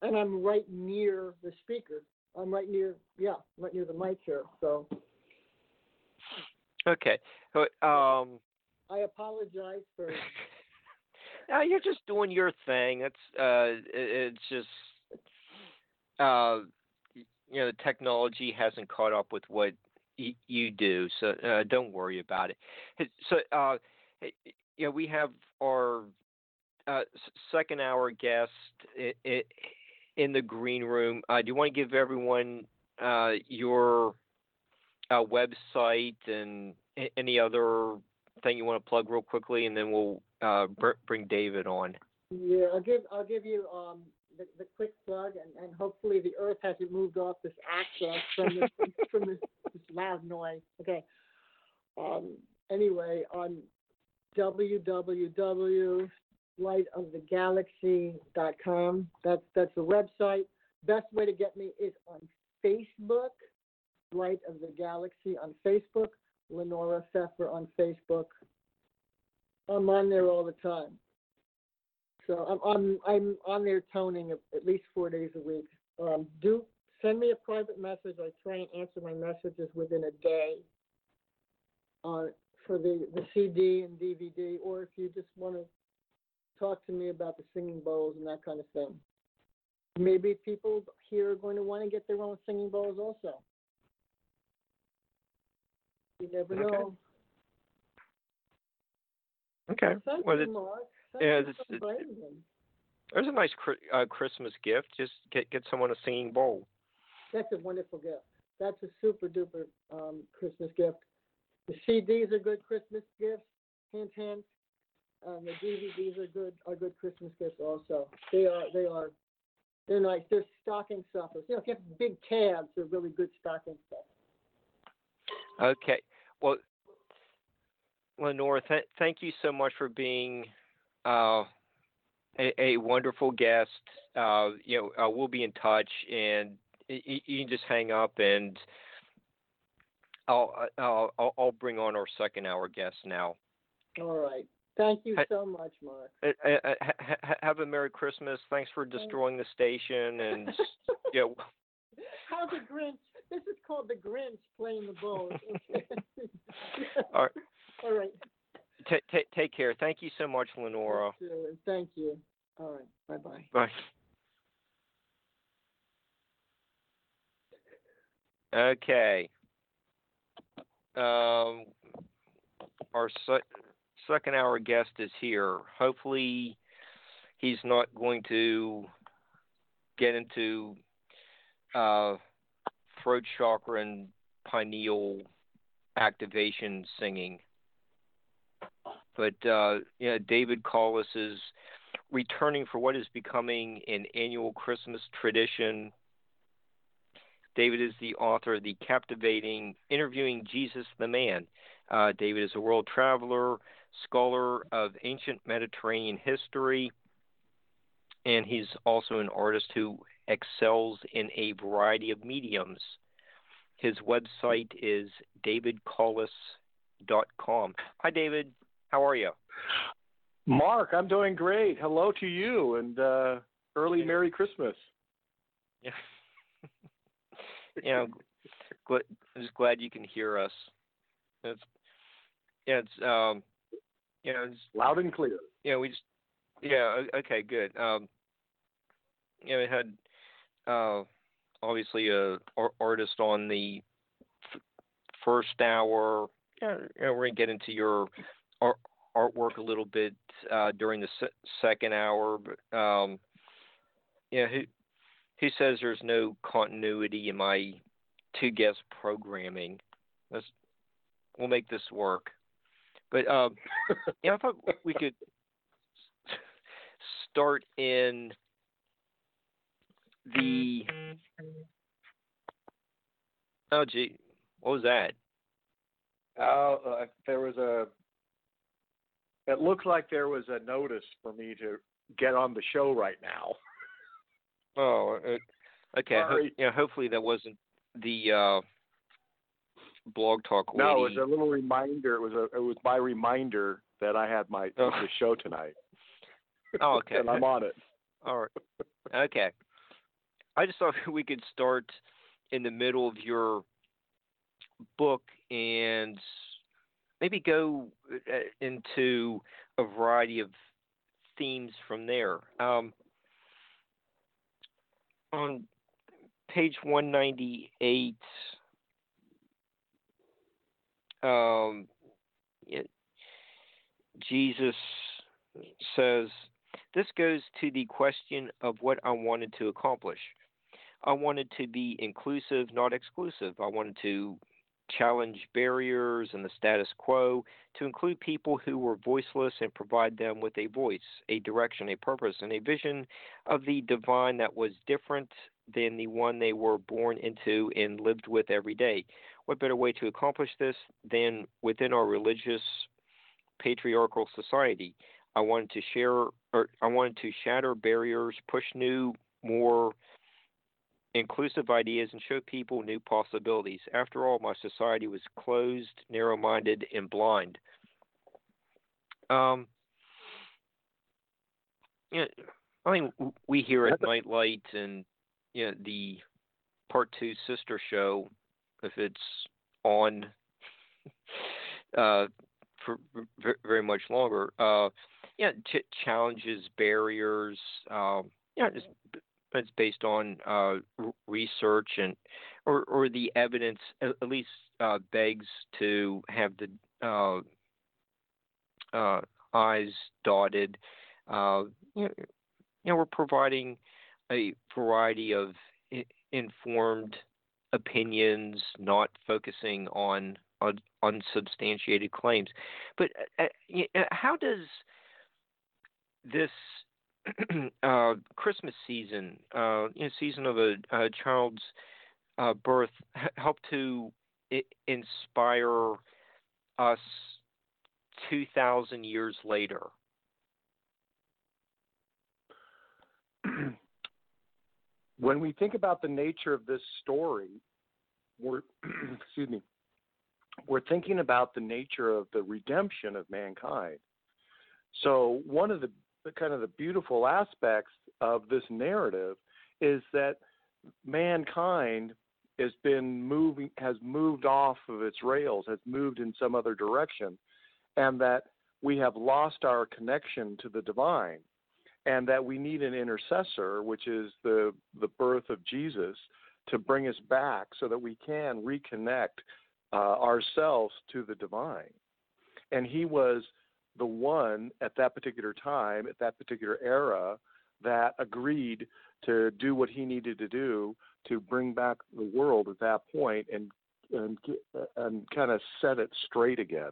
And I'm right near the speaker. I'm right near, yeah, right near the mic here. So. Okay. Um. I apologize for. <laughs> no, you're just doing your thing. It's uh, it's just uh, you know, the technology hasn't caught up with what y- you do, so uh, don't worry about it. So, uh, you know, we have our uh, second hour guest in the green room. Uh, do you want to give everyone uh, your uh, website and any other thing you want to plug real quickly, and then we'll uh, br- bring David on. Yeah, I'll give I'll give you um, the, the quick plug, and, and hopefully the Earth hasn't moved off this access from this <laughs> from this, this loud noise. Okay. Um, anyway, on www.lightofthegalaxy.com. That's that's the website. Best way to get me is on Facebook, Light of the Galaxy on Facebook, Lenora Pfeffer on Facebook. I'm on there all the time. So I'm I'm I'm on there toning at least four days a week. Um, do send me a private message. I try and answer my messages within a day. Uh, for the the CD and DVD, or if you just want to talk to me about the singing bowls and that kind of thing. Maybe people here are going to want to get their own singing bowls also. You never okay. know. Okay. Thank well, you, it, Mark. Yeah, it's, it's, there's a nice uh, Christmas gift. Just get get someone a singing bowl. That's a wonderful gift. That's a super duper um, Christmas gift. The CDs are good Christmas gifts. Hint, hint. Um, the DVDs are good are good Christmas gifts also. They are they are they're nice. They're stocking stuffers. You know, if you have big tabs, they're really good stocking stuffers. Okay. Well, Lenora, th- thank you so much for being uh, a, a wonderful guest. Uh, you know, uh, we'll be in touch, and you, you can just hang up, and I'll, I'll I'll bring on our second hour guest now. All right. Thank you so much, Mark. Uh, uh, ha, have a Merry Christmas. Thanks for destroying the station, and <laughs> you know. How the Grinch? This is called the Grinch playing the bull. <laughs> All right. <laughs> All right. T- t- take care. Thank you so much, Lenora. Thank you. All right. Bye-bye. Bye. Okay. Um, our se- second hour guest is here. Hopefully, he's not going to get into uh, throat chakra and pineal activation singing. But uh, yeah, David Collis is returning for what is becoming an annual Christmas tradition. David is the author of the captivating Interviewing Jesus the Man. Uh, David is a world traveler, scholar of ancient Mediterranean history, and he's also an artist who excels in a variety of mediums. His website is davidcollis.com. Hi, David. How are you? Mark, I'm doing great. Hello to you and uh, early Merry Christmas. Yeah. <laughs> you know, I'm just glad you can hear us. It's yeah, it's um, you know, it's loud and clear. Yeah, we just yeah, okay, good. Um, you know, we had uh, obviously a artist on the f- first hour. Yeah, you know, we're gonna get into your art, artwork a little bit uh, during the se- second hour, but um, yeah, who who says there's no continuity in my two guest programming? Let's we'll make this work. But um, yeah, I thought we could start in the. Oh, gee, what was that? Uh, uh, there was a. It looks like there was a notice for me to get on the show right now. Oh, okay. Ho- yeah, hopefully that wasn't the uh, blog talk lady. No, it was a little reminder. It was a. It was my reminder that I had my oh. the show tonight. Oh, <laughs> okay. and I'm on it. All right. Okay. I just thought <laughs> we could start in the middle of your book and maybe go uh, into a variety of themes from there. Um, on page 198, um, it, Jesus says, This goes to the question of what I wanted to accomplish. I wanted to be inclusive, not exclusive. I wanted to challenge barriers and the status quo, to include people who were voiceless and provide them with a voice, a direction, a purpose, and a vision of the divine that was different than the one they were born into and lived with every day. What better way to accomplish this than within our religious patriarchal society? I wanted to share or I wanted to shatter barriers, push new, more inclusive ideas and show people new possibilities. After all, my society was closed, narrow minded, and blind. Um, yeah, I mean, we here at Nightlight and you know, the part two sister show, if it's on <laughs> uh, for very much longer, uh, yeah, t- challenges, barriers, um, yeah, just it's based on uh, research and or, or the evidence at least uh, begs to have the uh, uh I's dotted. Uh, you, know, you know, we're providing a variety of informed opinions, not focusing on, on unsubstantiated claims. But uh, uh how does this <clears throat> uh, Christmas season, uh, you know, season of a, a child's uh, birth, help to I- inspire us two thousand years later? <clears throat> when we think about the nature of this story, we're <clears throat> excuse me, we're thinking about the nature of the redemption of mankind. So one of the the kind of the beautiful aspects of this narrative is that mankind has been moving has moved off of its rails, has moved in some other direction, and that we have lost our connection to the divine and that we need an intercessor, which is the the birth of Jesus, to bring us back so that we can reconnect uh, ourselves to the divine. And he was the one at that particular time, at that particular era, that agreed to do what he needed to do to bring back the world at that point and and and kind of set it straight again.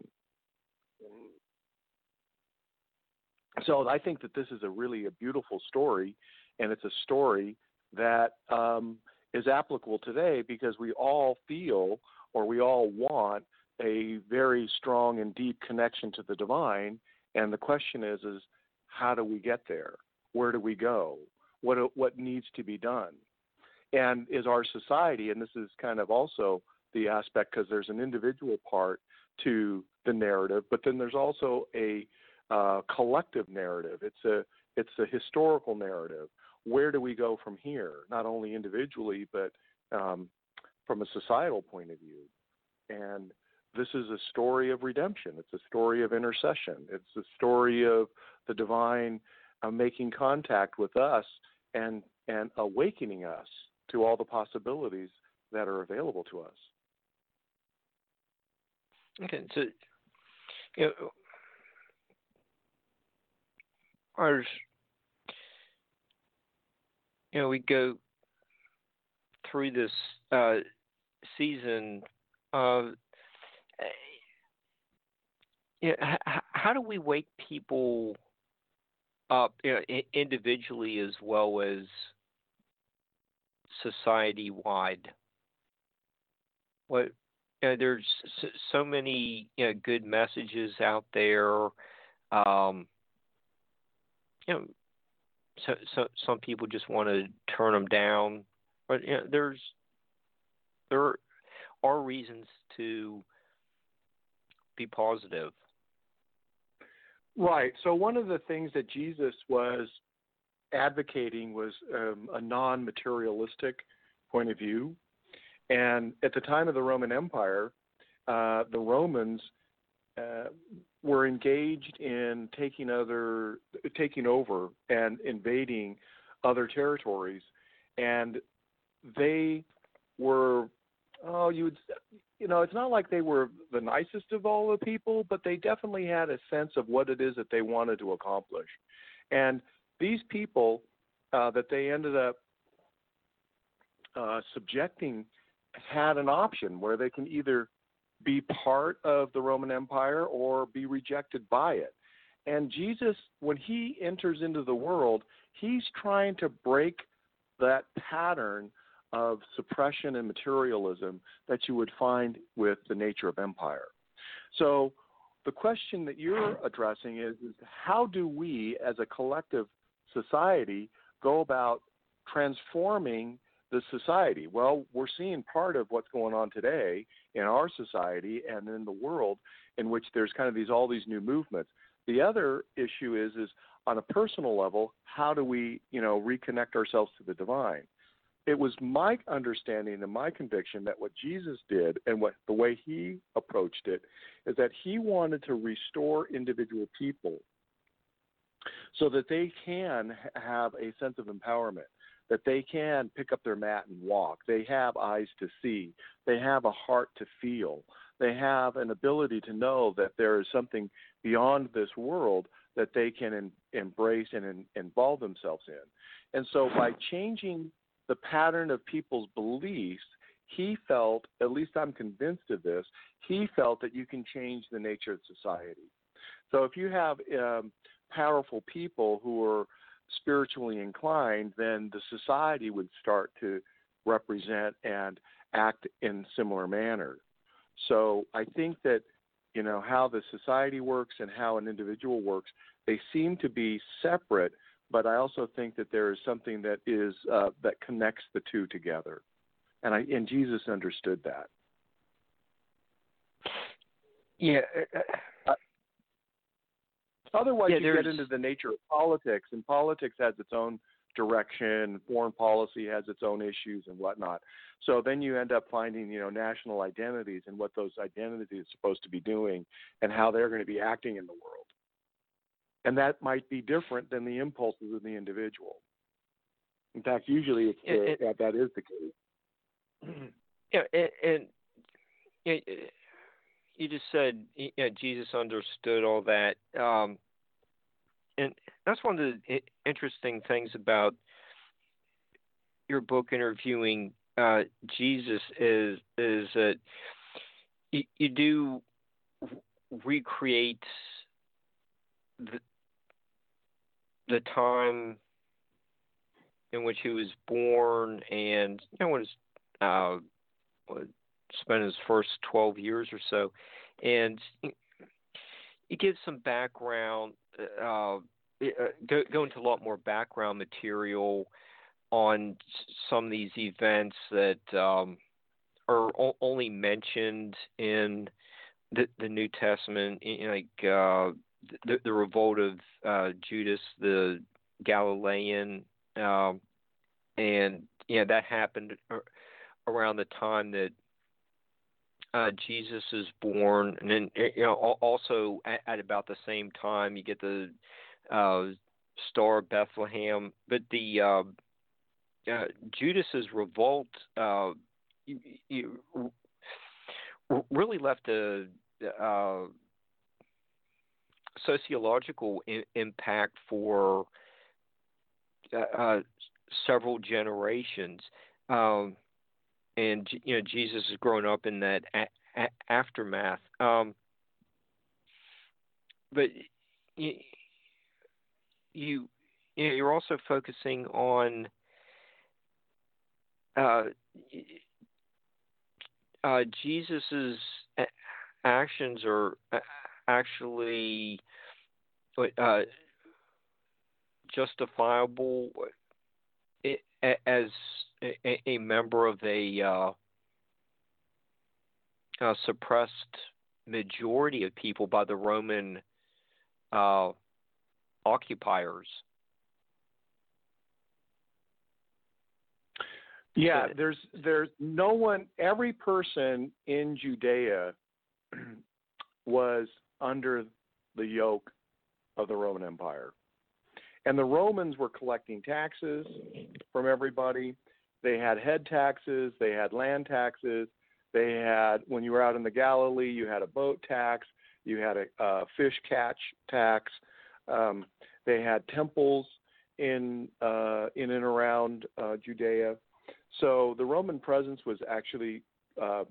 So I think that this is a really a beautiful story, and it's a story that um, is applicable today because we all feel or we all want a very strong and deep connection to the divine. And the question is, is how do we get there? Where do we go? What what needs to be done? And is our society, and this is kind of also the aspect because there's an individual part to the narrative, but then there's also a uh, collective narrative. It's a it's a historical narrative. Where do we go from here? Not only individually, but um, from a societal point of view. And this is a story of redemption. It's a story of intercession. It's a story of the divine uh, making contact with us and and awakening us to all the possibilities that are available to us. Okay, so you know, ours, you know, we go through this uh, season of, you know, how do we wake people up you know, individually as well as society wide? What you know, there's so many you know, good messages out there. Um, you know, so, so some people just want to turn them down, but you know, there's there are reasons to be positive. Right. So one of the things that Jesus was advocating was um, a non-materialistic point of view, and at the time of the Roman Empire, uh, the Romans uh, were engaged in taking other taking over and invading other territories and they were oh you would you know it's not like they were the nicest of all the people but they definitely had a sense of what it is that they wanted to accomplish and these people uh, that they ended up uh, subjecting had an option where they can either be part of the Roman Empire or be rejected by it. And Jesus, when he enters into the world, he's trying to break that pattern of suppression and materialism that you would find with the nature of empire. So, the question that you're addressing is, is how do we, as a collective society, go about transforming the society? Well, we're seeing part of what's going on today in our society and in the world in which there's kind of these all these new movements. The other issue is is on a personal level, how do we, you know, reconnect ourselves to the divine? It was my understanding and my conviction that what Jesus did and what the way he approached it is that he wanted to restore individual people so that they can have a sense of empowerment that they can pick up their mat and walk. They have eyes to see. They have a heart to feel. They have an ability to know that there is something beyond this world that they can in, embrace and in, involve themselves in. And so by changing the pattern of people's beliefs, he felt, at least I'm convinced of this, he felt that you can change the nature of society. So if you have um, powerful people who are spiritually inclined, then the society would start to represent and act in similar manner. So I think that you know how the society works and how an individual works, they seem to be separate, but I also think that there is something that is uh, that connects the two together, and I and Jesus understood that. Yeah. Uh, uh Otherwise, yeah, you get into the nature of politics, and politics has its own direction. Foreign policy has its own issues and whatnot. So then you end up finding, you know, national identities and what those identities are supposed to be doing and how they're going to be acting in the world. And that might be different than the impulses of the individual. In fact, usually it's the, it, it, that is the case. <clears throat> Yeah, and, and you just said you know, Jesus understood all that, um, and that's one of the interesting things about your book interviewing uh, Jesus is is that you, you do recreate the, the time in which he was born and you know his uh, spent his first 12 years or so. And it gives some background uh, uh, go, go into a lot more background material on some of these events that um, are o- only mentioned in the, the New Testament, like uh, the, the revolt of uh, Judas the Galilean, um, and yeah, that happened around the time that uh, Jesus is born, and then you know also at, at about the same time you get the uh, Star of Bethlehem, but the uh, uh, Judas's revolt uh, you, you really left a uh, sociological I- impact for uh, uh, several generations. Um, and you know Jesus has grown up in that a- a- aftermath. Um, but you, you you're also focusing on uh, uh, Jesus's actions are actually uh, justifiable as a, a member of a, uh, a, suppressed majority of people by the Roman uh, occupiers. Yeah, there's there's no one. Every person in Judea <clears throat> was under the yoke of the Roman Empire. And the Romans were collecting taxes from everybody. They had head taxes, they had land taxes, they had, when you were out in the Galilee, you had a boat tax, you had a, a fish catch tax. Um, they had temples in uh, in and around uh, Judea. So the Roman presence was actually, uh,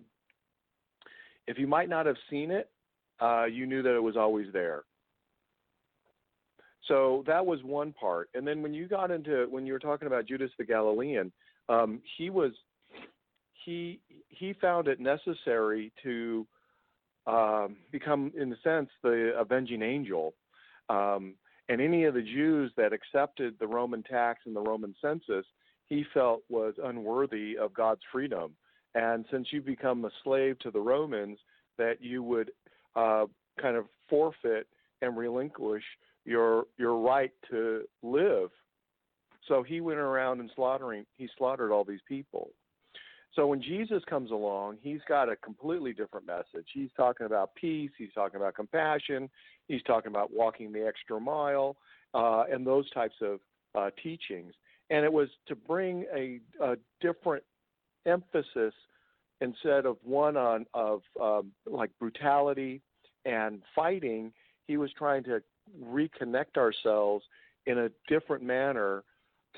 if you might not have seen it, uh, you knew that it was always there. So that was one part. And then when you got into when you were talking about Judas the Galilean, um, he was he he found it necessary to um, become, in a sense, the avenging angel. Um, and any of the Jews that accepted the Roman tax and the Roman census, he felt was unworthy of God's freedom. And since you become a slave to the Romans, that you would uh, kind of forfeit and relinquish your your right to live. So he went around and slaughtering. He slaughtered all these people. So when Jesus comes along, he's got a completely different message. He's talking about peace. He's talking about compassion. He's talking about walking the extra mile uh, and those types of uh, teachings. And it was to bring a, a different emphasis instead of one on of um, like brutality and fighting. He was trying to reconnect ourselves in a different manner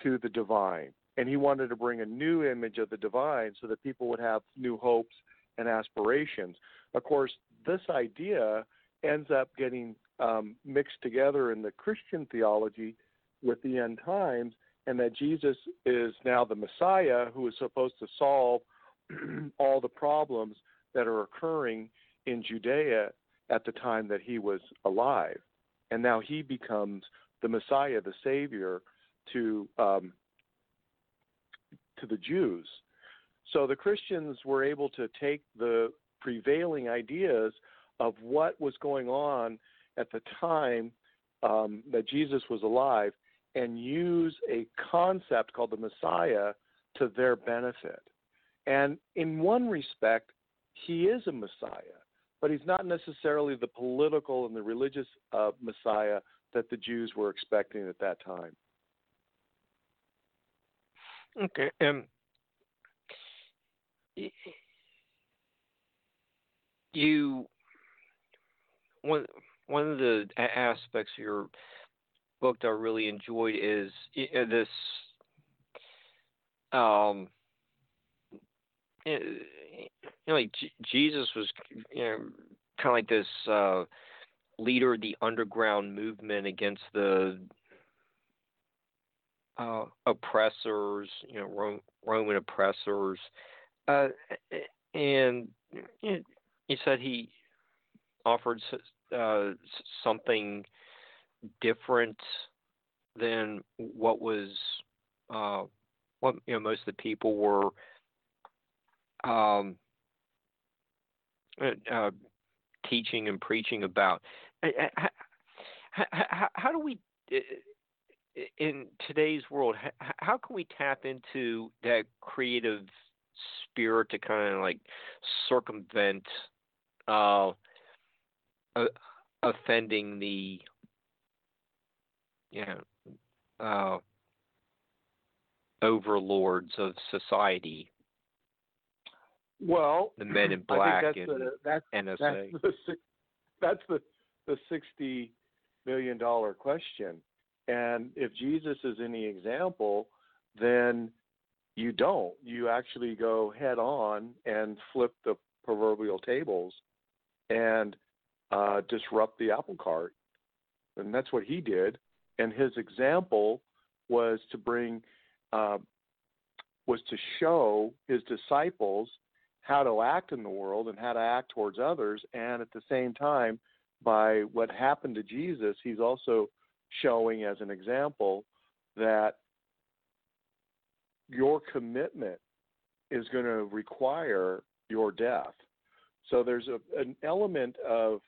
to the divine. And he wanted to bring a new image of the divine so that people would have new hopes and aspirations. Of course, this idea ends up getting um, mixed together in the Christian theology with the end times, and that Jesus is now the Messiah who is supposed to solve <clears throat> all the problems that are occurring in Judea at the time that he was alive and now he becomes the Messiah, the Savior, to um, to the Jews. So the Christians were able to take the prevailing ideas of what was going on at the time um, that Jesus was alive and use a concept called the Messiah to their benefit. And in one respect, he is a Messiah, but he's not necessarily the political and the religious uh, Messiah that the Jews were expecting at that time. Okay. Um, you one one of the aspects of your book that I really enjoyed is uh, this um you know, like G- Jesus was you know kind of like this uh leader of the underground movement against the uh, oppressors, you know, Ro- Roman oppressors, uh, and he said he offered uh, something different than what was uh, what you know most of the people were um, uh, uh teaching and preaching about. How, how, how do we in today's world, how can we tap into that creative spirit to kind of like circumvent uh, uh, offending the you know uh, overlords of society? Well, the men in <clears throat> black that's and the, that's, NSA. That's the, that's the the sixty million dollar question. And if Jesus is any example, then you don't. You actually go head on and flip the proverbial tables and uh, disrupt the apple cart. And that's what he did. And his example was to bring, uh, was to show his disciples how to act in the world and how to act towards others. And at the same time, by what happened to Jesus, he's also showing as an example that your commitment is going to require your death. So there's a, an element of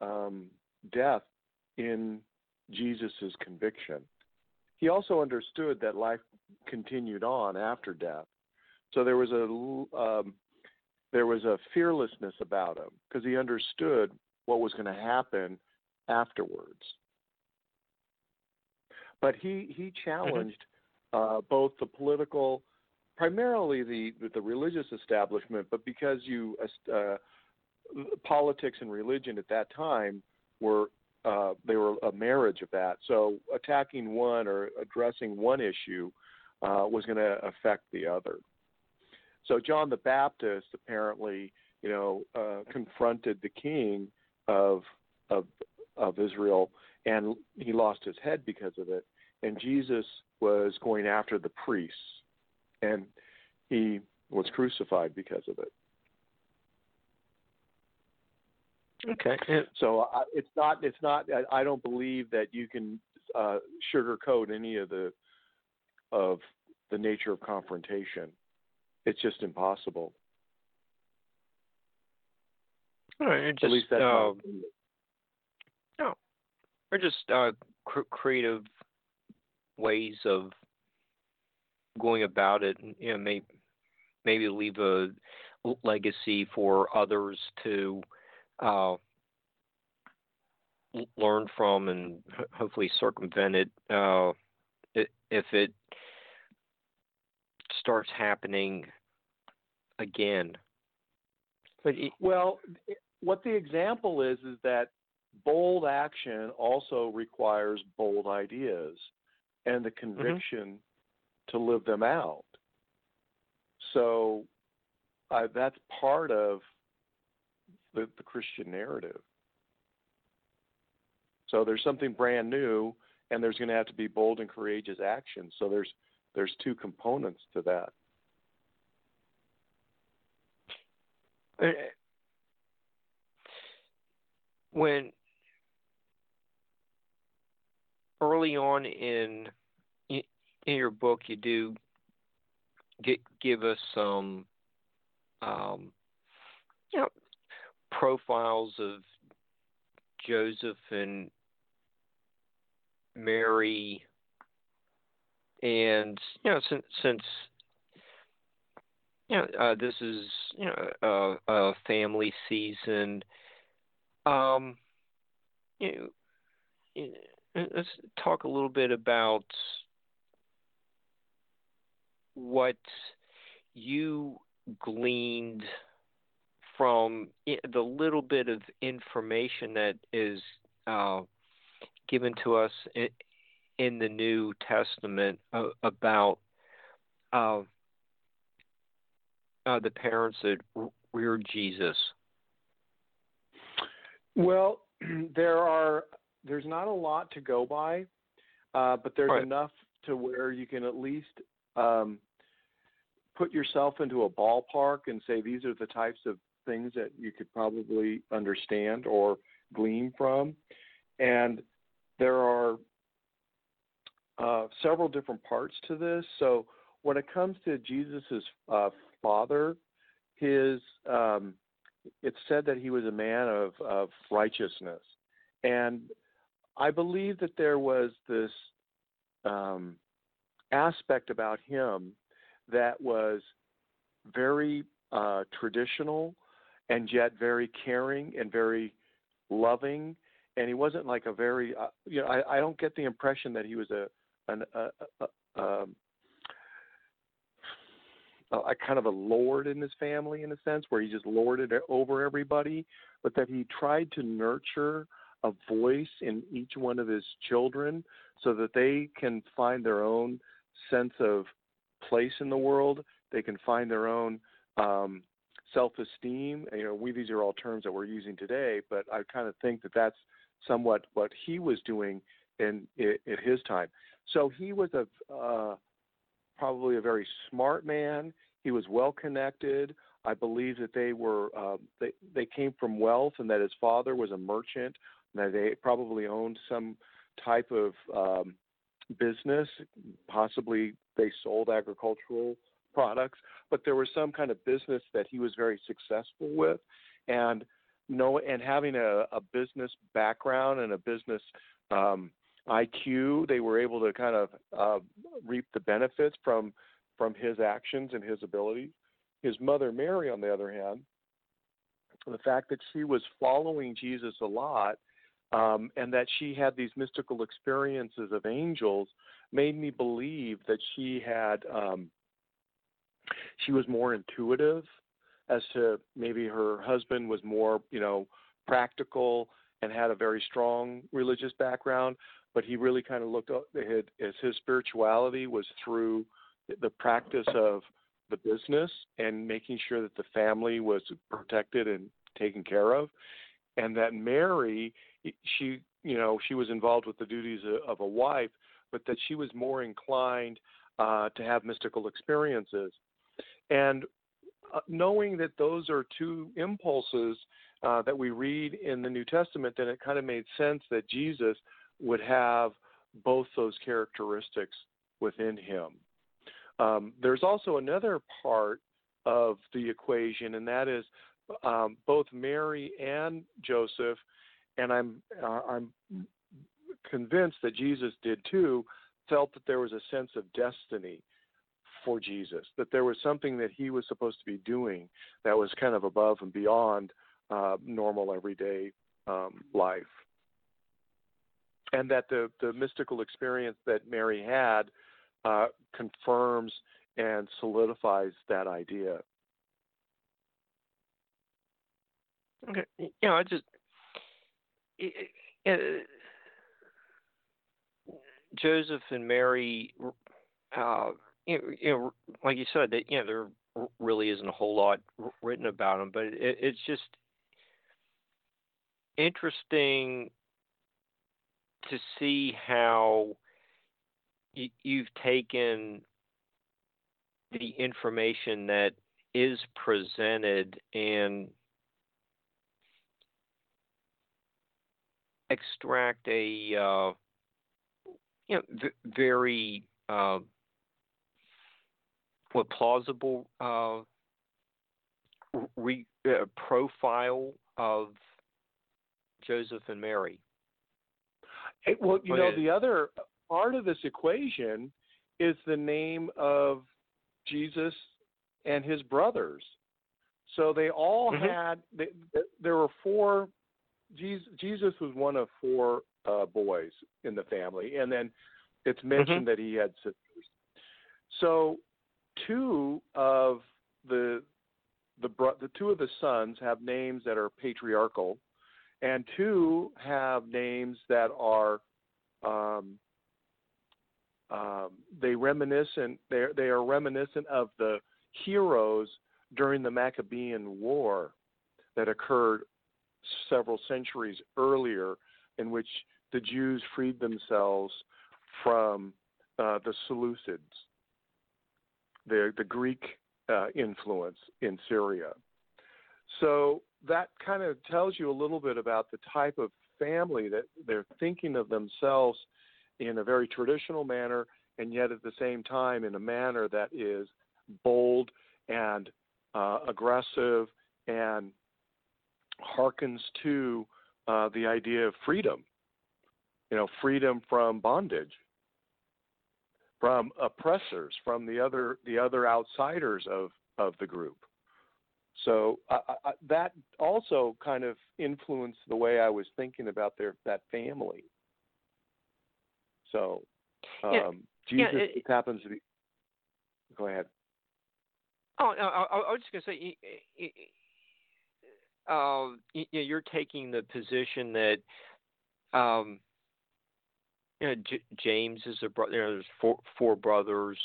um, death in Jesus' conviction. He also understood that life continued on after death. So there was a um, there was a fearlessness about him because he understood what was going to happen afterwards. But he he mm-hmm. challenged mm-hmm. uh, both the political, primarily the the religious establishment, but because you uh, politics and religion at that time were uh, they were a marriage of that. So attacking one or addressing one issue uh, was going to affect the other. So John the Baptist apparently, you know, uh, confronted the king of of of Israel and he lost his head because of it. And Jesus was going after the priests, and he was crucified because of it. Okay. So uh, it's not. It's not. I don't believe that you can uh, sugarcoat any of the of the nature of confrontation. It's just impossible. Right, just, At least that's uh, no, or just uh, cr- creative ways of going about it, and you know, maybe maybe leave a legacy for others to uh, learn from and hopefully circumvent it uh, if it starts happening again. But it, well, what the example is is that bold action also requires bold ideas and the mm-hmm. conviction mm-hmm. to live them out. So uh, that's part of the, the Christian narrative. So there's something brand new, and there's going to have to be bold and courageous action. So there's there's two components to that. When early on in in your book you do get, give us some um, you know profiles of Joseph and Mary, and you know since since you know uh, this is you know a, a family season, um, you know, let's talk a little bit about what you gleaned from the little bit of information that is uh, given to us in, the New Testament uh, about uh, uh the parents that reared Jesus? Well, <clears throat> there are. There's not a lot to go by, uh, but there's right. enough to where you can at least um, put yourself into a ballpark and say these are the types of things that you could probably understand or glean from. And there are uh, several different parts to this. So when it comes to Jesus's uh, father, his um, it's said that he was a man of, of righteousness, and I believe that there was this um, aspect about him that was very uh, traditional and yet very caring and very loving. And he wasn't like a very, uh, you know, I, I don't get the impression that he was a, an, a, a, a, um, a kind of a lord in his family in a sense, where he just lorded over everybody, but that he tried to nurture a voice in each one of his children so that they can find their own sense of place in the world. They can find their own um, self-esteem. You know, we these are all terms that we're using today, but I kind of think that that's somewhat what he was doing in, in his time. So he was a uh, probably a very smart man. He was well connected. I believe that they were uh, they they came from wealth, and that his father was a merchant. That they probably owned some type of um, business. Possibly they sold agricultural products, but there was some kind of business that he was very successful with, and know and having a, a business background and a business um, IQ, they were able to kind of uh, reap the benefits from from his actions and his abilities. His mother Mary, on the other hand, the fact that she was following Jesus a lot um, and that she had these mystical experiences of angels made me believe that she had um, she was more intuitive as to maybe her husband was more you know practical and had a very strong religious background but he really kind of looked at as his spirituality was through the practice of the business and making sure that the family was protected and taken care of and that Mary she you know she was involved with the duties of a wife but that she was more inclined uh, to have mystical experiences. And uh, knowing that those are two impulses uh, that we read in the New Testament, then it kind of made sense that Jesus would have both those characteristics within him. Um, there's also another part of the equation, and that is um, both Mary and Joseph, and I'm uh, I'm convinced that Jesus did too, felt that there was a sense of destiny for Jesus, that there was something that he was supposed to be doing that was kind of above and beyond uh, normal everyday um, life. And that the, the mystical experience that Mary had uh, confirms and solidifies that idea. Okay, you know, I just uh, Joseph and Mary uh, you know, you know, like you said, that you know there really isn't a whole lot written about them, but it, it's just interesting to see how you've taken the information that is presented and extract a uh, you know v- very uh, what plausible uh, re, uh, profile of Joseph and Mary. Well, you know, the other part of this equation is the name of Jesus and his brothers. So they all mm-hmm. had. They, there were four. Jesus, Jesus was one of four uh, boys in the family, and then it's mm-hmm. mentioned mm-hmm. that he had sisters. So two of the the the two of the sons have names that are patriarchal, and two have names that are um, um, they reminiscent they are reminiscent of the heroes during the Maccabean War that occurred several centuries earlier, in which the Jews freed themselves from uh, the Seleucids, the the Greek uh, influence in Syria. So that kind of tells you a little bit about the type of family that they're thinking of themselves in a very traditional manner, and yet at the same time in a manner that is bold and uh, aggressive and harkens to uh, the idea of freedom. You know, freedom from bondage, from oppressors, from the other the other outsiders of of the group. So uh, that also kind of influenced the way I was thinking about their that family. So um, yeah, Jesus yeah, it, happens to be. Go ahead. Oh, no, I, I was just going to say, uh, you're taking the position that, um, you know, J- James is a brother. You know, there's four four brothers.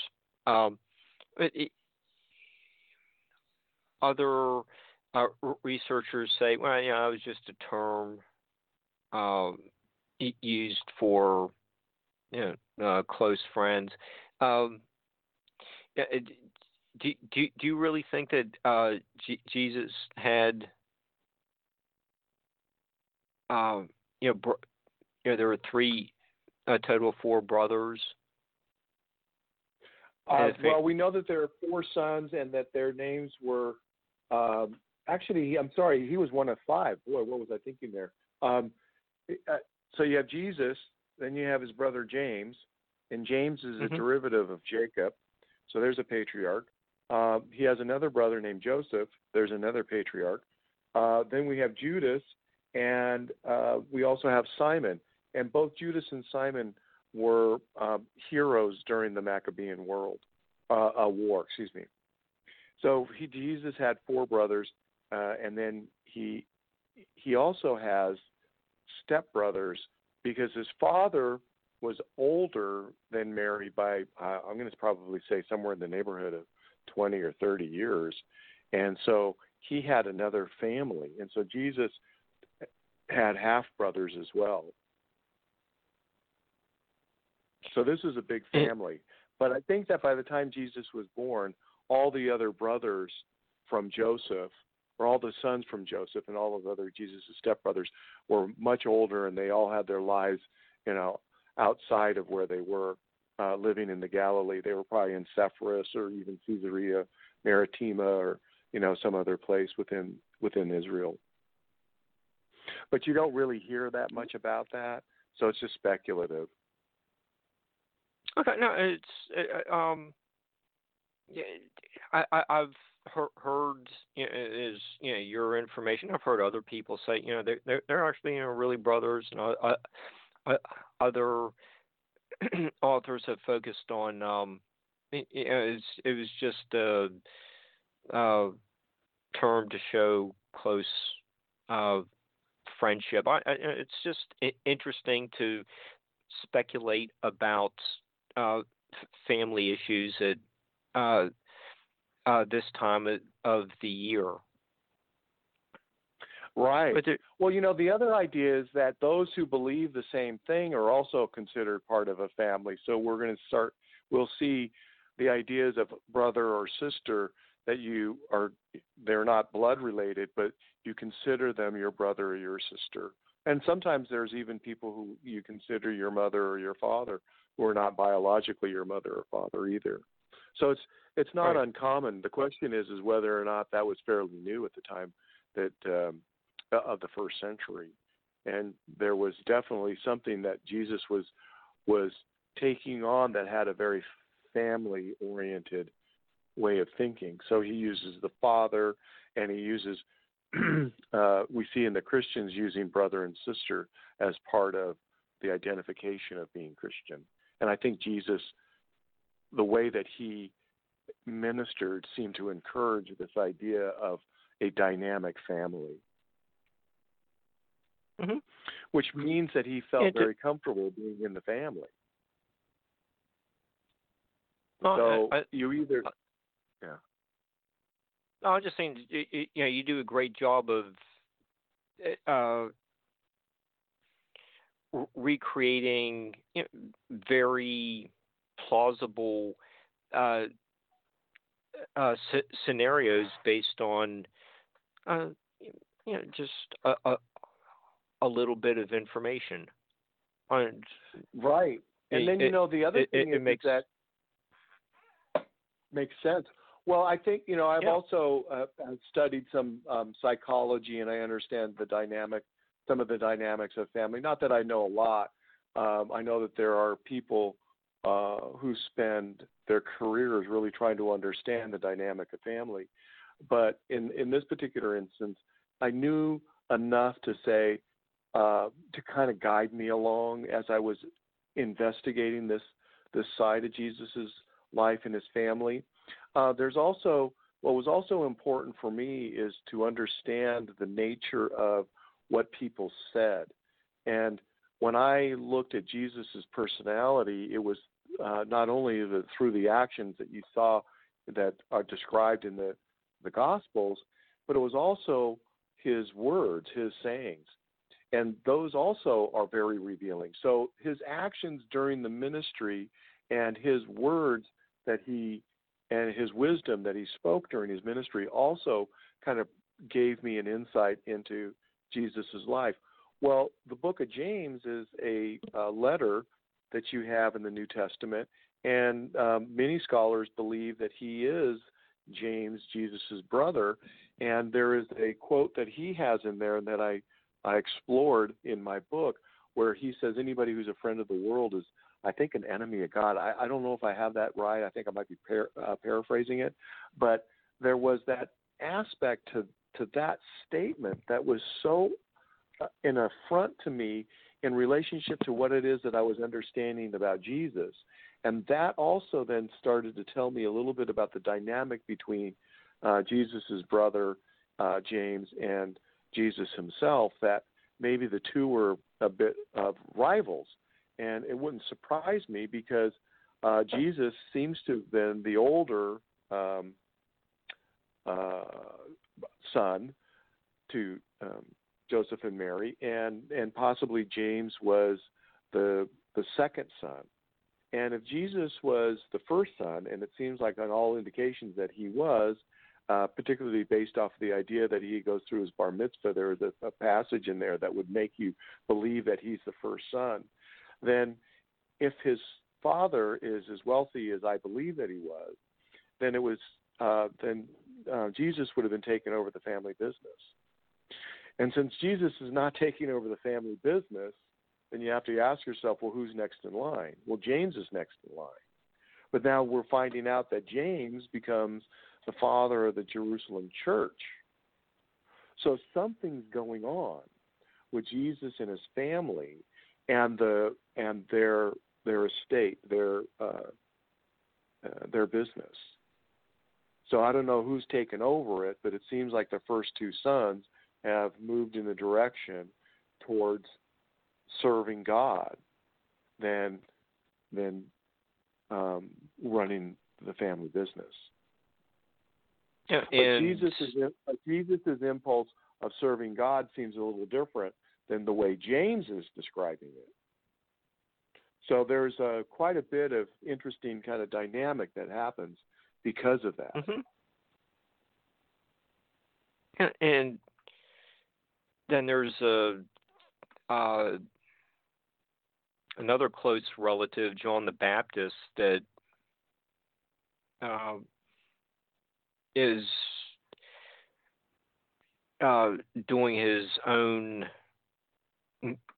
Um, it, other uh, researchers say, well, you know, it was just a term um, used for you know uh, close friends. Um, do, do, do you really think that uh, G- Jesus had, um, you know, br- you know, there were three, a total of four brothers? Uh, well, we know that there are four sons and that their names were, um, actually, I'm sorry, he was one of five. Boy, what was I thinking there? Um, uh, so you have Jesus, then you have his brother James, and James is a mm-hmm. derivative of Jacob. So there's a patriarch. Uh, he has another brother named Joseph. There's another patriarch. Uh, then we have Judas, and uh, we also have Simon. And both Judas and Simon were um, heroes during the Maccabean world uh, war. Excuse me. So he, Jesus had four brothers, uh, and then he he also has stepbrothers because his father was older than Mary by uh, I'm going to probably say somewhere in the neighborhood of 20 or 30 years. And so he had another family. And so Jesus had half brothers as well. So this is a big family. But I think that by the time Jesus was born, all the other brothers from Joseph, or all the sons from Joseph and all of the other Jesus' stepbrothers were much older and they all had their lives, you know, outside of where they were uh, living in the Galilee. They were probably in Sepphoris or even Caesarea Maritima or you know some other place within within Israel. But you don't really hear that much about that, so it's just speculative. Okay, no, it's uh, um, I, I I've heard, you know, is you know your information. I've heard other people say you know they're they're, actually you know really brothers and uh, uh, other <clears throat> authors have focused on. Um, it, it, was, it was just a, a term to show close uh, friendship. I, I, it's just interesting to speculate about uh, family issues at uh, uh, this time of the year. Right. well, you know, the other idea is that those who believe the same thing are also considered part of a family. So we're going to start, we'll see the ideas of brother or sister that you are, they're not blood related, but you consider them your brother or your sister. And sometimes there's even people who you consider your mother or your father who are not biologically your mother or father either. So it's it's not right. uncommon. The question is is whether or not that was fairly new at the time that um, of the first century, and there was definitely something that Jesus was was taking on that had a very family oriented way of thinking. So he uses the father, and he uses <clears throat> uh, we see in the Christians using brother and sister as part of the identification of being Christian. And I think Jesus, the way that he ministered, seemed to encourage this idea of a dynamic family. Mm-hmm. Which means that he felt Yeah, to- very comfortable being in the family. Well, so I, I, you either no, I'm just saying, you, you you know, you do a great job of uh, recreating you know, very plausible uh, uh, s- scenarios based on, uh, you know, just a, a a little bit of information. On, right, and It- then you know the other it- thing it is makes- that makes sense. Well, I think you know I've Yeah. also uh, studied some um, psychology, and I understand the dynamic, some of the dynamics of family. Not that I know a lot. Um, I know that there are people uh, who spend their careers really trying to understand the dynamic of family. But in in this particular instance, I knew enough to say uh, to kind of guide me along as I was investigating this this side of Jesus's life and his family. Uh, there's also what was also important for me is to understand the nature of what people said. And when I looked at Jesus's personality, it was uh, not only the, through the actions that you saw that are described in the the Gospels, but it was also his words, his sayings. And those also are very revealing. So his actions during the ministry and his words that he and his wisdom that he spoke during his ministry also kind of gave me an insight into Jesus' life. Well, the book of James is a, a letter that you have in the New Testament, and um, many scholars believe that he is James, Jesus' brother. And there is a quote that he has in there that I, I explored in my book where he says, Anybody who's a friend of the world is I think, an enemy of God. I, I don't know if I have that right. I think I might be par- uh, paraphrasing it, but there was that aspect to to that statement that was so uh, an affront to me in relationship to what it is that I was understanding about Jesus, and that also then started to tell me a little bit about the dynamic between uh, Jesus's brother uh, James and Jesus himself. That maybe the two were a bit of rivals and it wouldn't surprise me because uh, Jesus seems to have been the older um, uh, son to um, Joseph and Mary, and and possibly James was the the second son. And if Jesus was the first son, and it seems like on all indications that he was, uh, particularly based off of the idea that he goes through his bar mitzvah, there is a, a passage in there that would make you believe that he's the first son then if his father is as wealthy as I believe that he was, then it was uh, then uh, Jesus would have been taking over the family business. And since Jesus is not taking over the family business, then you have to ask yourself, well, who's next in line? Well, James is next in line. But now we're finding out that James becomes the father of the Jerusalem church. So something's going on with Jesus and his family and the and their their estate, their uh, uh, their business. So I don't know who's taken over it, but it seems like the first two sons have moved in the direction towards serving God than than um, running the family business. Yeah, but and Jesus' but Jesus's impulse of serving God seems a little different than the way James is describing it. So there's a, quite a bit of interesting kind of dynamic that happens because of that. Mhm. And, and then there's a uh, another close relative, John the Baptist, that uh, is uh, doing his own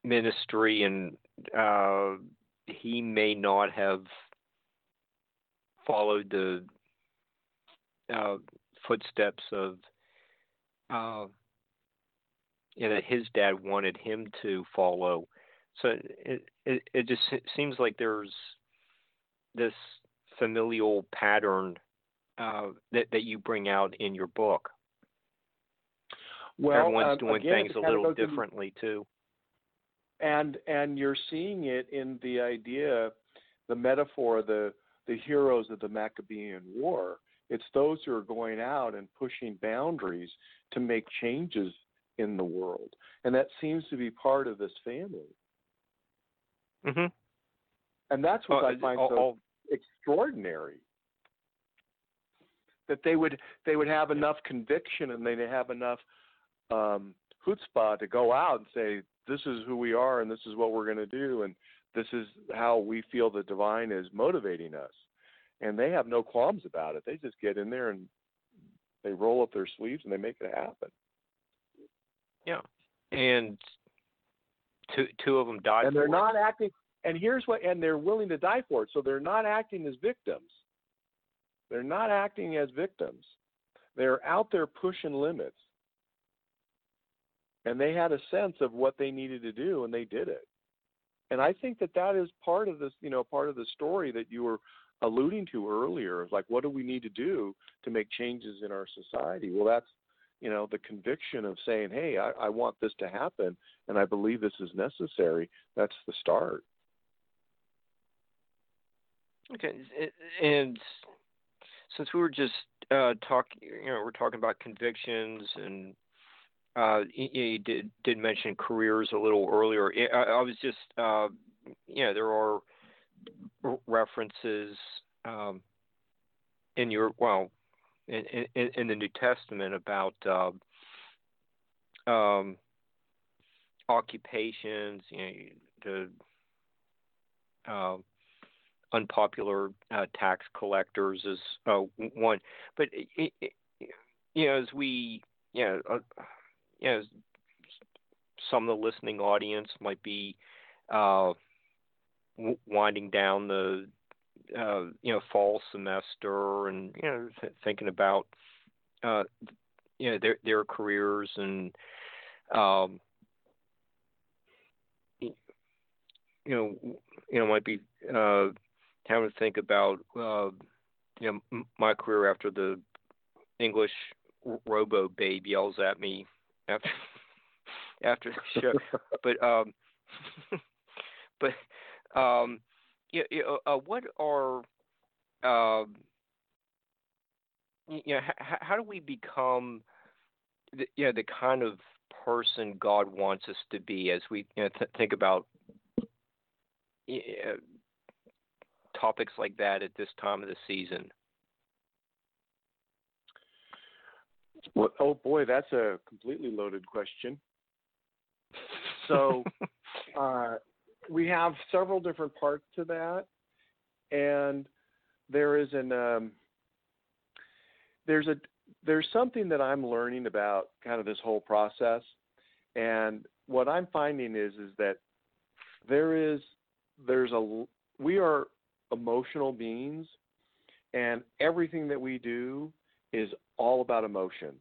ministry, and uh, he may not have followed the uh, footsteps of know, that his dad wanted him to follow. So it, it it just seems like there's this familial pattern uh, that that you bring out in your book. Well, everyone's um, doing again, things a little differently too. and and you're seeing it in the idea, the metaphor, the the heroes of the Maccabean War. It's those who are going out and pushing boundaries to make changes in the world, and that seems to be part of this family. Mm-hmm. And that's what Oh, I find so extraordinary. That they would they would have enough conviction and they'd have enough um, chutzpah to go out and say, "This is who we are, and this is what we're going to do, and this is how we feel the divine is motivating us." And they have no qualms about it. They just get in there and they roll up their sleeves and they make it happen. Yeah, and two two of them died. and they're for it. not acting and here's what and they're willing to die for it so they're not acting as victims. They're not acting as victims. They're out there pushing limits. And they had a sense of what they needed to do and they did it. And i think that that is part of this you know part of the story that you were alluding to earlier of like what do we need to do to make changes in our society? Well that's you know the conviction of saying hey i, I want this to happen and i believe this is necessary that's the start Okay, and since we were just uh, talking, you know, we're talking about convictions, and uh, you, you did did mention careers a little earlier. I, I was just, uh, you know, there are references um, in your well, in, in in the New Testament about uh, um, occupations, you know, the uh, unpopular uh, tax collectors is uh, one. But it, it, you know, as we, you know, uh, you know, some of the listening audience might be uh, winding down the, uh, you know, fall semester, and you know, th- thinking about, uh, you know, their their careers and. Um, you know, you know, might be uh, having to think about uh, you know m- my career after the English robo babe yells at me after <laughs> after the show. <laughs> but um, <laughs> but um, yeah, yeah, uh, what are um, you know, how, how do we become the, you know, the kind of person God wants us to be as we you know, th- think about you know, topics like that at this time of the season? well, oh boy that's a completely loaded question so <laughs> uh, we have several different parts to that, and there is an um, there's a there's something that I'm learning about kind of this whole process, and what I'm finding is is that there is there's a we are emotional beings, and everything that we do is all about emotion.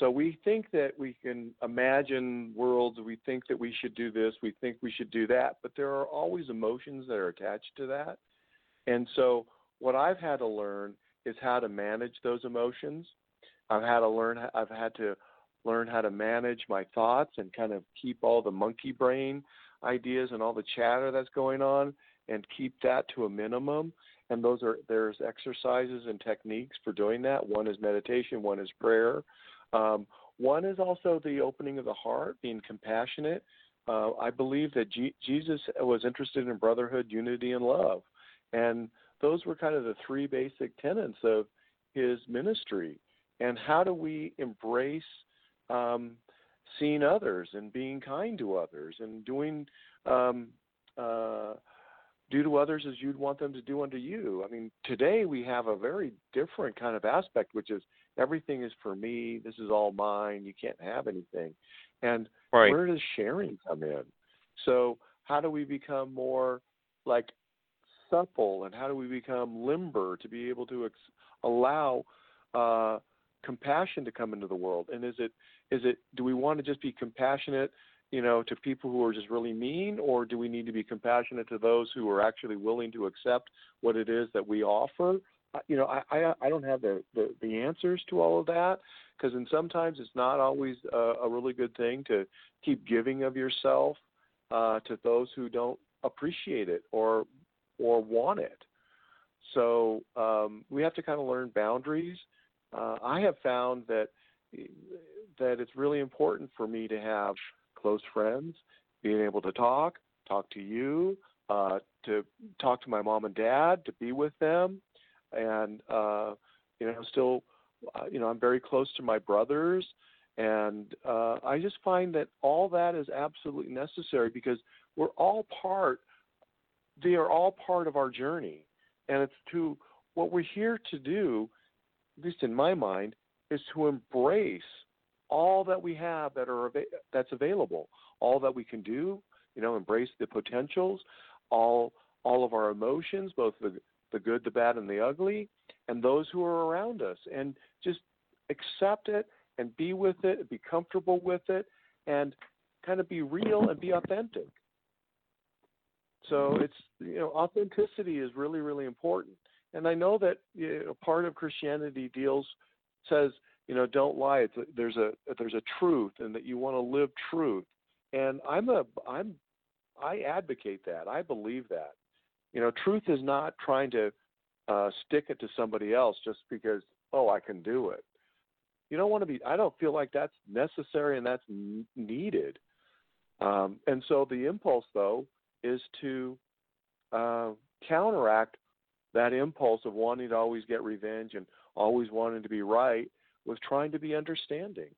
So we think that we can imagine worlds, we think that we should do this, we think we should do that, but there are always emotions that are attached to that. And so what I've had to learn is how to manage those emotions. I've had to learn I've had to learn how to manage my thoughts and kind of keep all the monkey brain ideas and all the chatter that's going on and keep that to a minimum. And those are there's exercises and techniques for doing that. One is meditation one is prayer um, one is also the opening of the heart being compassionate. Uh, i believe that G- jesus was interested in brotherhood unity and love. And those were kind of the three basic tenets of his ministry. And how do we embrace um, seeing others and being kind to others and doing um, uh, do to others as you'd want them to do unto you. I mean, today we have a very different kind of aspect, which is everything is for me. This is all mine. You can't have anything. And right. where does sharing come in? So how do we become more like supple and how do we become limber to be able to ex- allow uh, compassion to come into the world? And is it is it do we want to just be compassionate you know, to people who are just really mean, or do we need to be compassionate to those who are actually willing to accept what it is that we offer? You know, I I, I don't have the, the the answers to all of that because, and sometimes it's not always a, a really good thing to keep giving of yourself uh, to those who don't appreciate it or or want it. So um, we have to kind of learn boundaries. Uh, I have found that that it's really important for me to have close friends, being able to talk, talk to you, uh, to talk to my mom and dad, to be with them, and uh, you know, still, uh, you know, I'm very close to my brothers, and uh, I just find that all that is absolutely necessary because we're all part. They are all part of our journey, and it's to what we're here to do, at least in my mind, is to embrace all that we have that are that's available, all that we can do, you know, embrace the potentials, all all of our emotions, both the the good, the bad, and the ugly, and those who are around us, and just accept it and be with it, be comfortable with it, and kind of be real and be authentic. So it's you know authenticity is really really important, and I know that you know, part of Christianity deals says you know don't lie. It's there's a there's a truth and that you want to live truth. And i'm a i'm i advocate that. I believe that you know truth is not trying to uh stick it to somebody else just because oh i can do it you don't want to be i don't feel like that's necessary and that's n- needed um and so the impulse though is to uh counteract that impulse of wanting to always get revenge and always wanting to be right with trying to be understanding.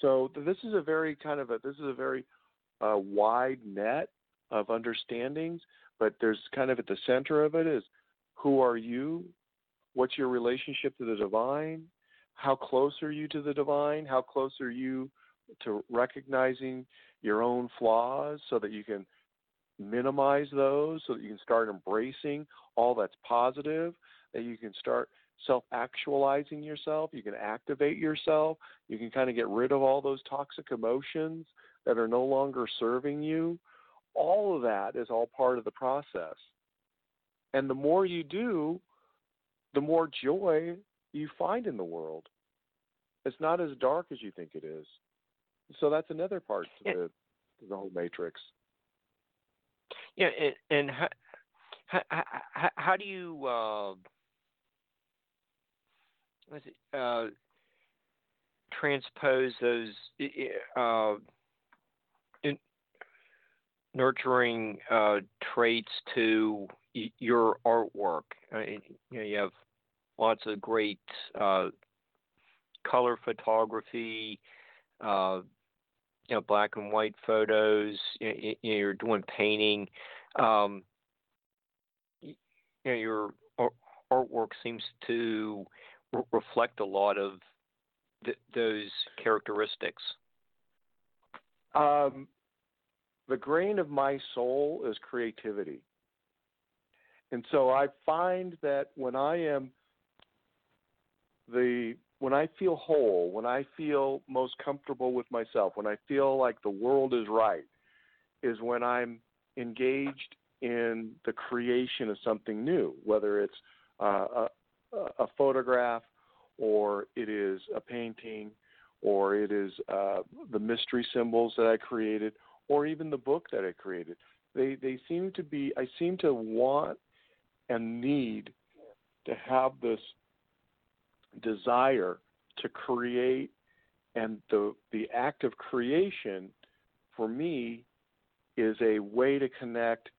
So this is a very kind of a this is a very uh, wide net of understandings, but there's kind of at the center of it is who are you? What's your relationship to the divine? How close are you to the divine? How close are you to recognizing your own flaws so that you can minimize those, so that you can start embracing all that's positive, that you can start self actualizing yourself. You can activate yourself. You can kind of get rid of all those toxic emotions that are no longer serving you. All of that is all part of the process. And the more you do, the more joy you find in the world. It's not as dark as you think it is. So that's another part to the, the whole matrix. Yeah, and, and how, how, how do you uh, uh, transpose those uh, nurturing uh, traits to y- your artwork. You know, you have lots of great uh, color photography, uh, you know, black and white photos. You you're doing painting. Um, you know, your artwork seems to re- reflect a lot of th- those characteristics? Um, the grain of my soul is creativity. And so I find that when I am the when I feel whole, when I feel most comfortable with myself, when I feel like the world is right, is when I'm engaged in the creation of something new, whether it's uh, a photograph, or it is a painting, or it is uh, the mystery symbols that I created, or even the book that I created. They they seem to be. I seem to want and need to have this desire to create, and the the act of creation, for me, is a way to connect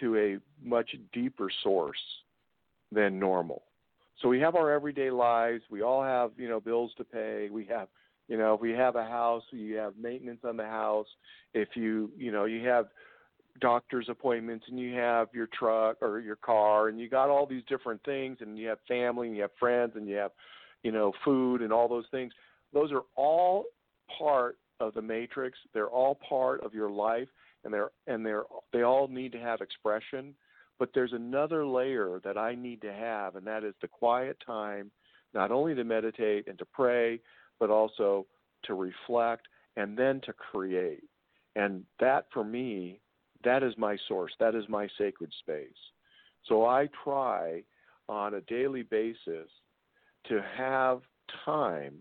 to a much deeper source than normal so we have our everyday lives. We all have, you know, bills to pay. We have, you know, if we have a house, you have maintenance on the house. If you, you know, you have doctor's appointments and you have your truck or your car and you got all these different things and you have family and you have friends and you have you know food and all those things those are all part of the matrix they're all part of your life and they're and they're they all need to have expression but there's another layer that I need to have and that is the quiet time not only to meditate and to pray but also to reflect and then to create and that for me that is my source. That is my sacred space. So I try on a daily basis to have time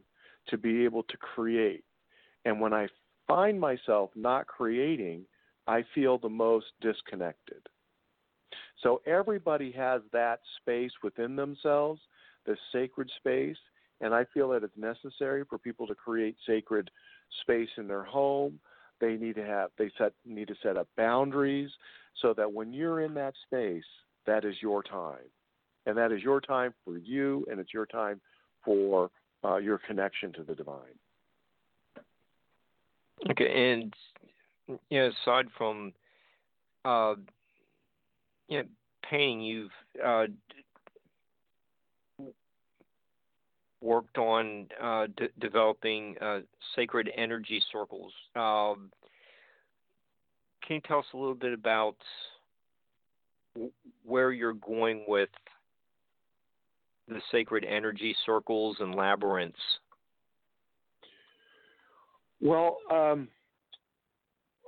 to be able to create. And when I find myself not creating, I feel the most disconnected. So everybody has that space within themselves, the sacred space, and I feel that it's necessary for people to create sacred space in their home, they need to have they set need to set up boundaries so that when you're in that space, that is your time, and that is your time for you, and it's your time for uh, your connection to the divine. Okay, and you know, aside from uh, you know, painting, you've uh, worked on uh, developing uh, sacred energy circles. Um, can you tell us a little bit about w- where you're going with the sacred energy circles and labyrinths? Well, um,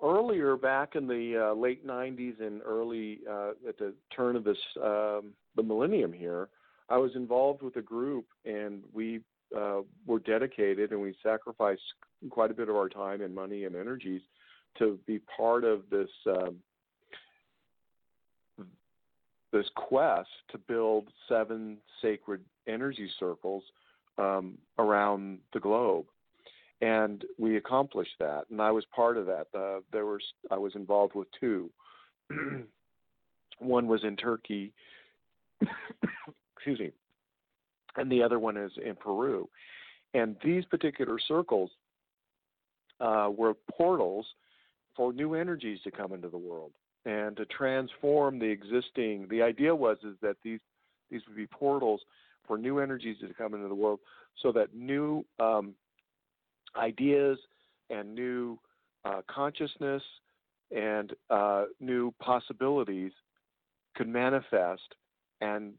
earlier back in the uh, late 90s and early uh, at the turn of this um, the millennium here, I was involved with a group, and we uh, were dedicated, and we sacrificed quite a bit of our time and money and energies to be part of this um, this quest to build seven sacred energy circles um, around the globe, and we accomplished that. And I was part of that. Uh, there was I was involved with two. <clears throat> One was in Turkey, excuse me, and the other one is in Peru. And these particular circles uh, were portals for new energies to come into the world and to transform the existing. The idea was is that these these would be portals for new energies to come into the world, so that new um, ideas and new uh, consciousness and uh, new possibilities could manifest and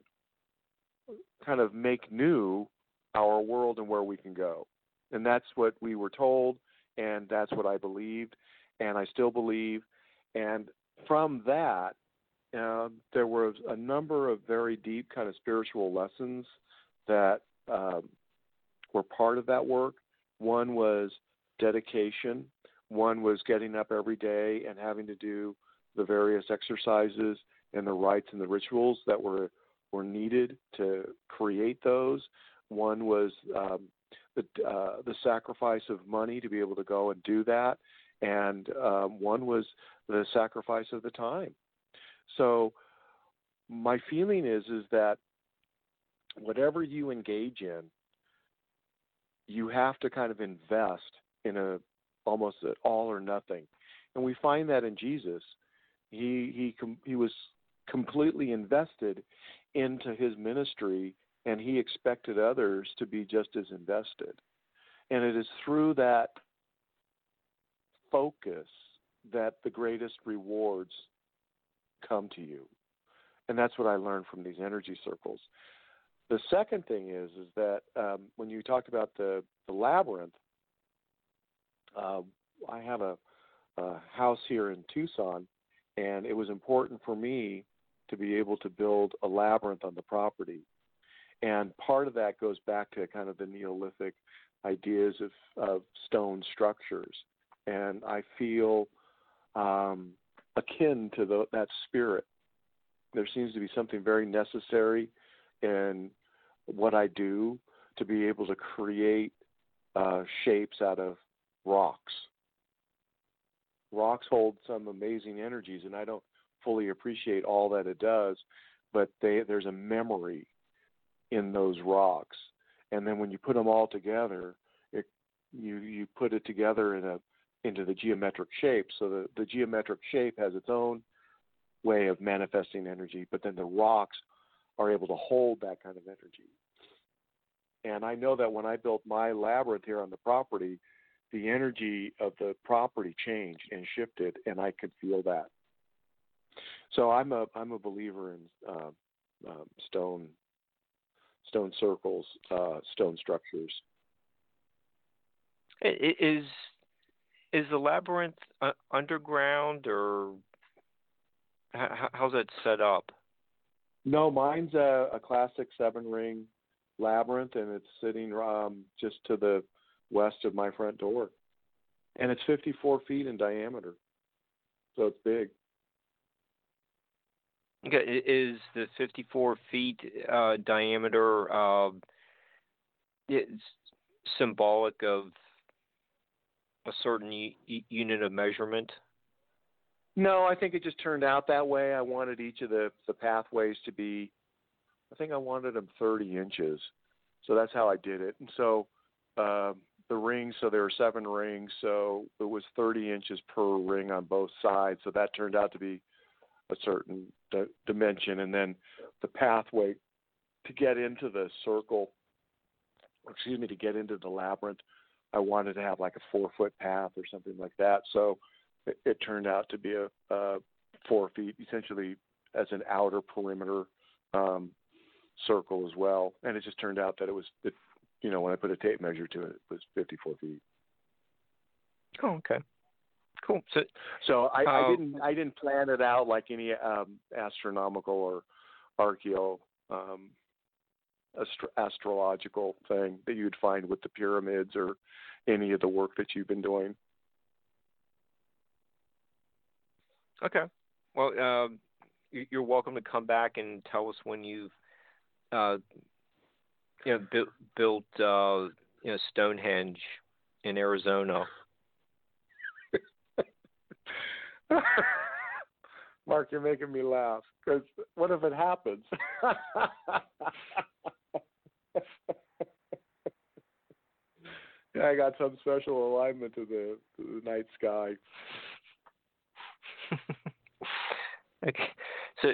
kind of make new our world and where we can go. And that's what we were told, and that's what I believed, and I still believe. And from that, uh, there were a number of very deep kind of spiritual lessons that um, were part of that work. One was dedication. One was getting up every day and having to do the various exercises and the rites and the rituals that were were needed to create those. One was um, the uh, the sacrifice of money to be able to go and do that, and um, one was the sacrifice of the time. So my feeling is is that whatever you engage in, you have to kind of invest in a almost an all or nothing, and we find that in Jesus. He he he was completely invested into his ministry and he expected others to be just as invested. And it is through that focus that the greatest rewards come to you. And that's what I learned from these energy circles. The second thing is is that um, when you talked about the, the labyrinth, uh, I have a, a house here in Tucson, and it was important for me to be able to build a labyrinth on the property. And part of that goes back to kind of the Neolithic ideas of, of stone structures. And I feel um, akin to the, that spirit. There seems to be something very necessary in what I do to be able to create uh, shapes out of rocks. Rocks hold some amazing energies, and I don't fully appreciate all that it does, but they, there's a memory in those rocks. And then when you put them all together, it, you you put it together in a into the geometric shape. So the, the geometric shape has its own way of manifesting energy, but then the rocks are able to hold that kind of energy. And I know that when I built my labyrinth here on the property, the energy of the property changed and shifted, and I could feel that. So I'm a I'm a believer in uh, um, stone stone circles, uh, stone structures. Is is the labyrinth uh, underground or how, how's that set up? No, mine's a, a classic seven ring labyrinth, and it's sitting um, just to the west of my front door, and it's 54 feet in diameter, so it's big. Okay, is the 54 feet uh, diameter uh, it's symbolic of a certain unit of measurement? No, I think it just turned out that way. I wanted each of the the pathways to be, I think I wanted them 30 inches, so that's how I did it. And so uh, the rings, so there were seven rings, so it was 30 inches per ring on both sides. So that turned out to be a certain d- dimension, and then the pathway to get into the circle, excuse me, to get into the labyrinth, I wanted to have like a four foot path or something like that. So it, it turned out to be a, a four feet, essentially as an outer perimeter um, circle as well. And it just turned out that it was, it, you know, when I put a tape measure to it, it was 54 feet. Oh, okay. Cool. So, so I, uh, I didn't I didn't plan it out like any um, astronomical or archeo um, astro- astrological thing that you'd find with the pyramids or any of the work that you've been doing. Okay. Well, uh, you're welcome to come back and tell us when you've, uh, you know, bu- built, uh, you know, Stonehenge in Arizona. <laughs> Mark, you're making me laugh because what if it happens? <laughs> yeah, I got some special alignment to the to the night sky. <laughs> okay, so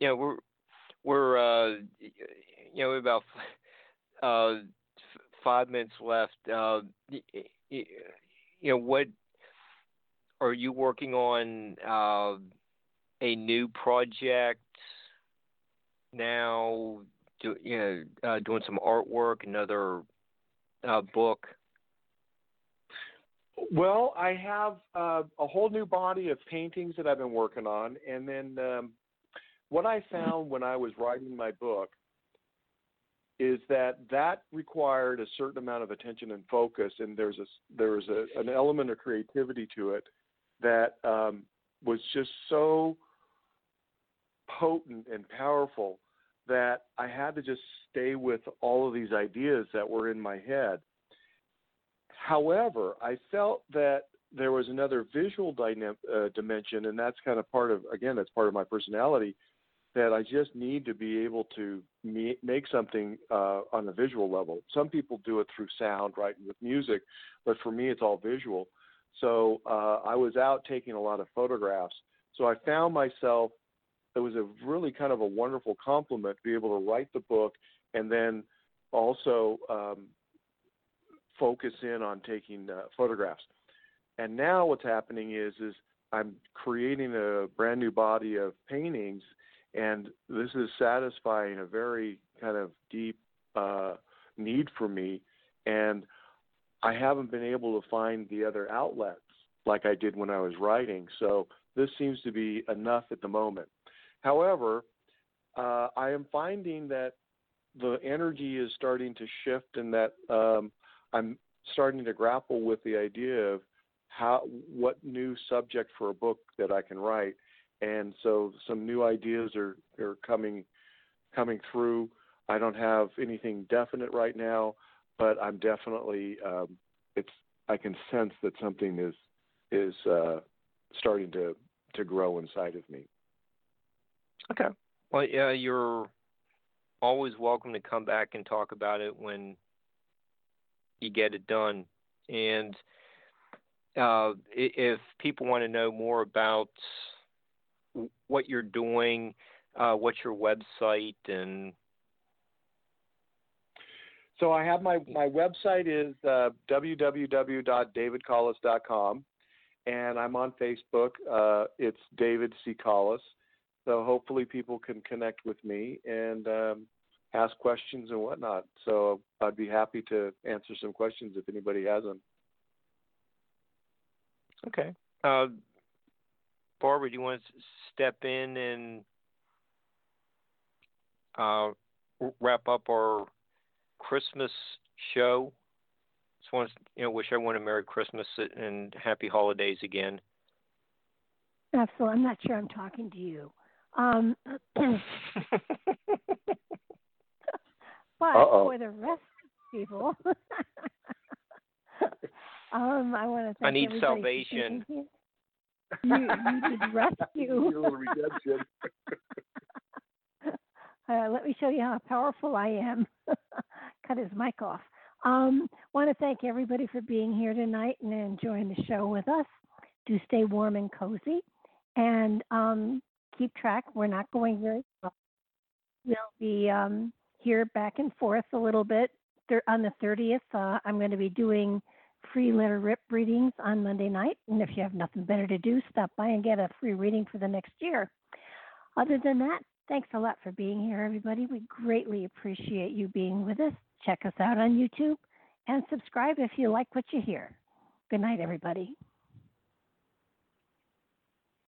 you know we're we're uh, you know about uh, five minutes left. Uh, you know what are you working on uh, a new project now? Do, you know, uh, doing some artwork, another uh, book. Well, I have uh, a whole new body of paintings that I've been working on, and then um, what I found when I was writing my book is that that required a certain amount of attention and focus, and there's a there's a, an element of creativity to it that um, was just so potent and powerful that I had to just stay with all of these ideas that were in my head. However, I felt that there was another visual dynam- uh, dimension, and that's kind of part of, again, that's part of my personality, that I just need to be able to me- make something uh, on a visual level. Some people do it through sound, right, with music, but for me, it's all visual. So uh, I was out taking a lot of photographs. So I found myself, it was a really kind of a wonderful compliment to be able to write the book and then also um, focus in on taking uh, photographs. And now what's happening is is I'm creating a brand new body of paintings, and this is satisfying a very kind of deep uh, need for me. And I haven't been able to find the other outlets like I did when I was writing. So this seems to be enough at the moment. However, uh, I am finding that the energy is starting to shift and that um, I'm starting to grapple with the idea of how what new subject for a book that I can write. And so some new ideas are, are coming coming through. I don't have anything definite right now, but I'm definitely um, it's I can sense that something is is uh, starting to to grow inside of me. Okay. Well, yeah, you're always welcome to come back and talk about it when you get it done. And uh, if people want to know more about what you're doing, uh, what's your website and so I have my my website is uh, www.davidcollis.com, and I'm on Facebook. Uh, it's David C. Collis. So hopefully people can connect with me and um, ask questions and whatnot. So I'd be happy to answer some questions if anybody has them. Okay. Uh, Barbara, do you want to step in and uh, wrap up our Christmas show? Just want to, you know, wish everyone a Merry Christmas and Happy Holidays again. Absolutely. I'm not sure I'm talking to you. Um, but Uh-oh. for the rest of people, <laughs> um, I want to thank I need salvation. You, you <laughs> need rescue. a little redemption. <laughs> Uh, let me show you how powerful I am. <laughs> Cut his mic off. Um, want to thank everybody for being here tonight and enjoying the show with us. Do stay warm and cozy, and um, keep track. We're not going very well. We'll be um, here back and forth a little bit. On the 30th, uh, I'm going to be doing free letter rip readings on Monday night. And if you have nothing better to do, stop by and get a free reading for the next year. Other than that, thanks a lot for being here, everybody. We greatly appreciate you being with us. Check us out on YouTube and subscribe if you like what you hear. Good night, everybody.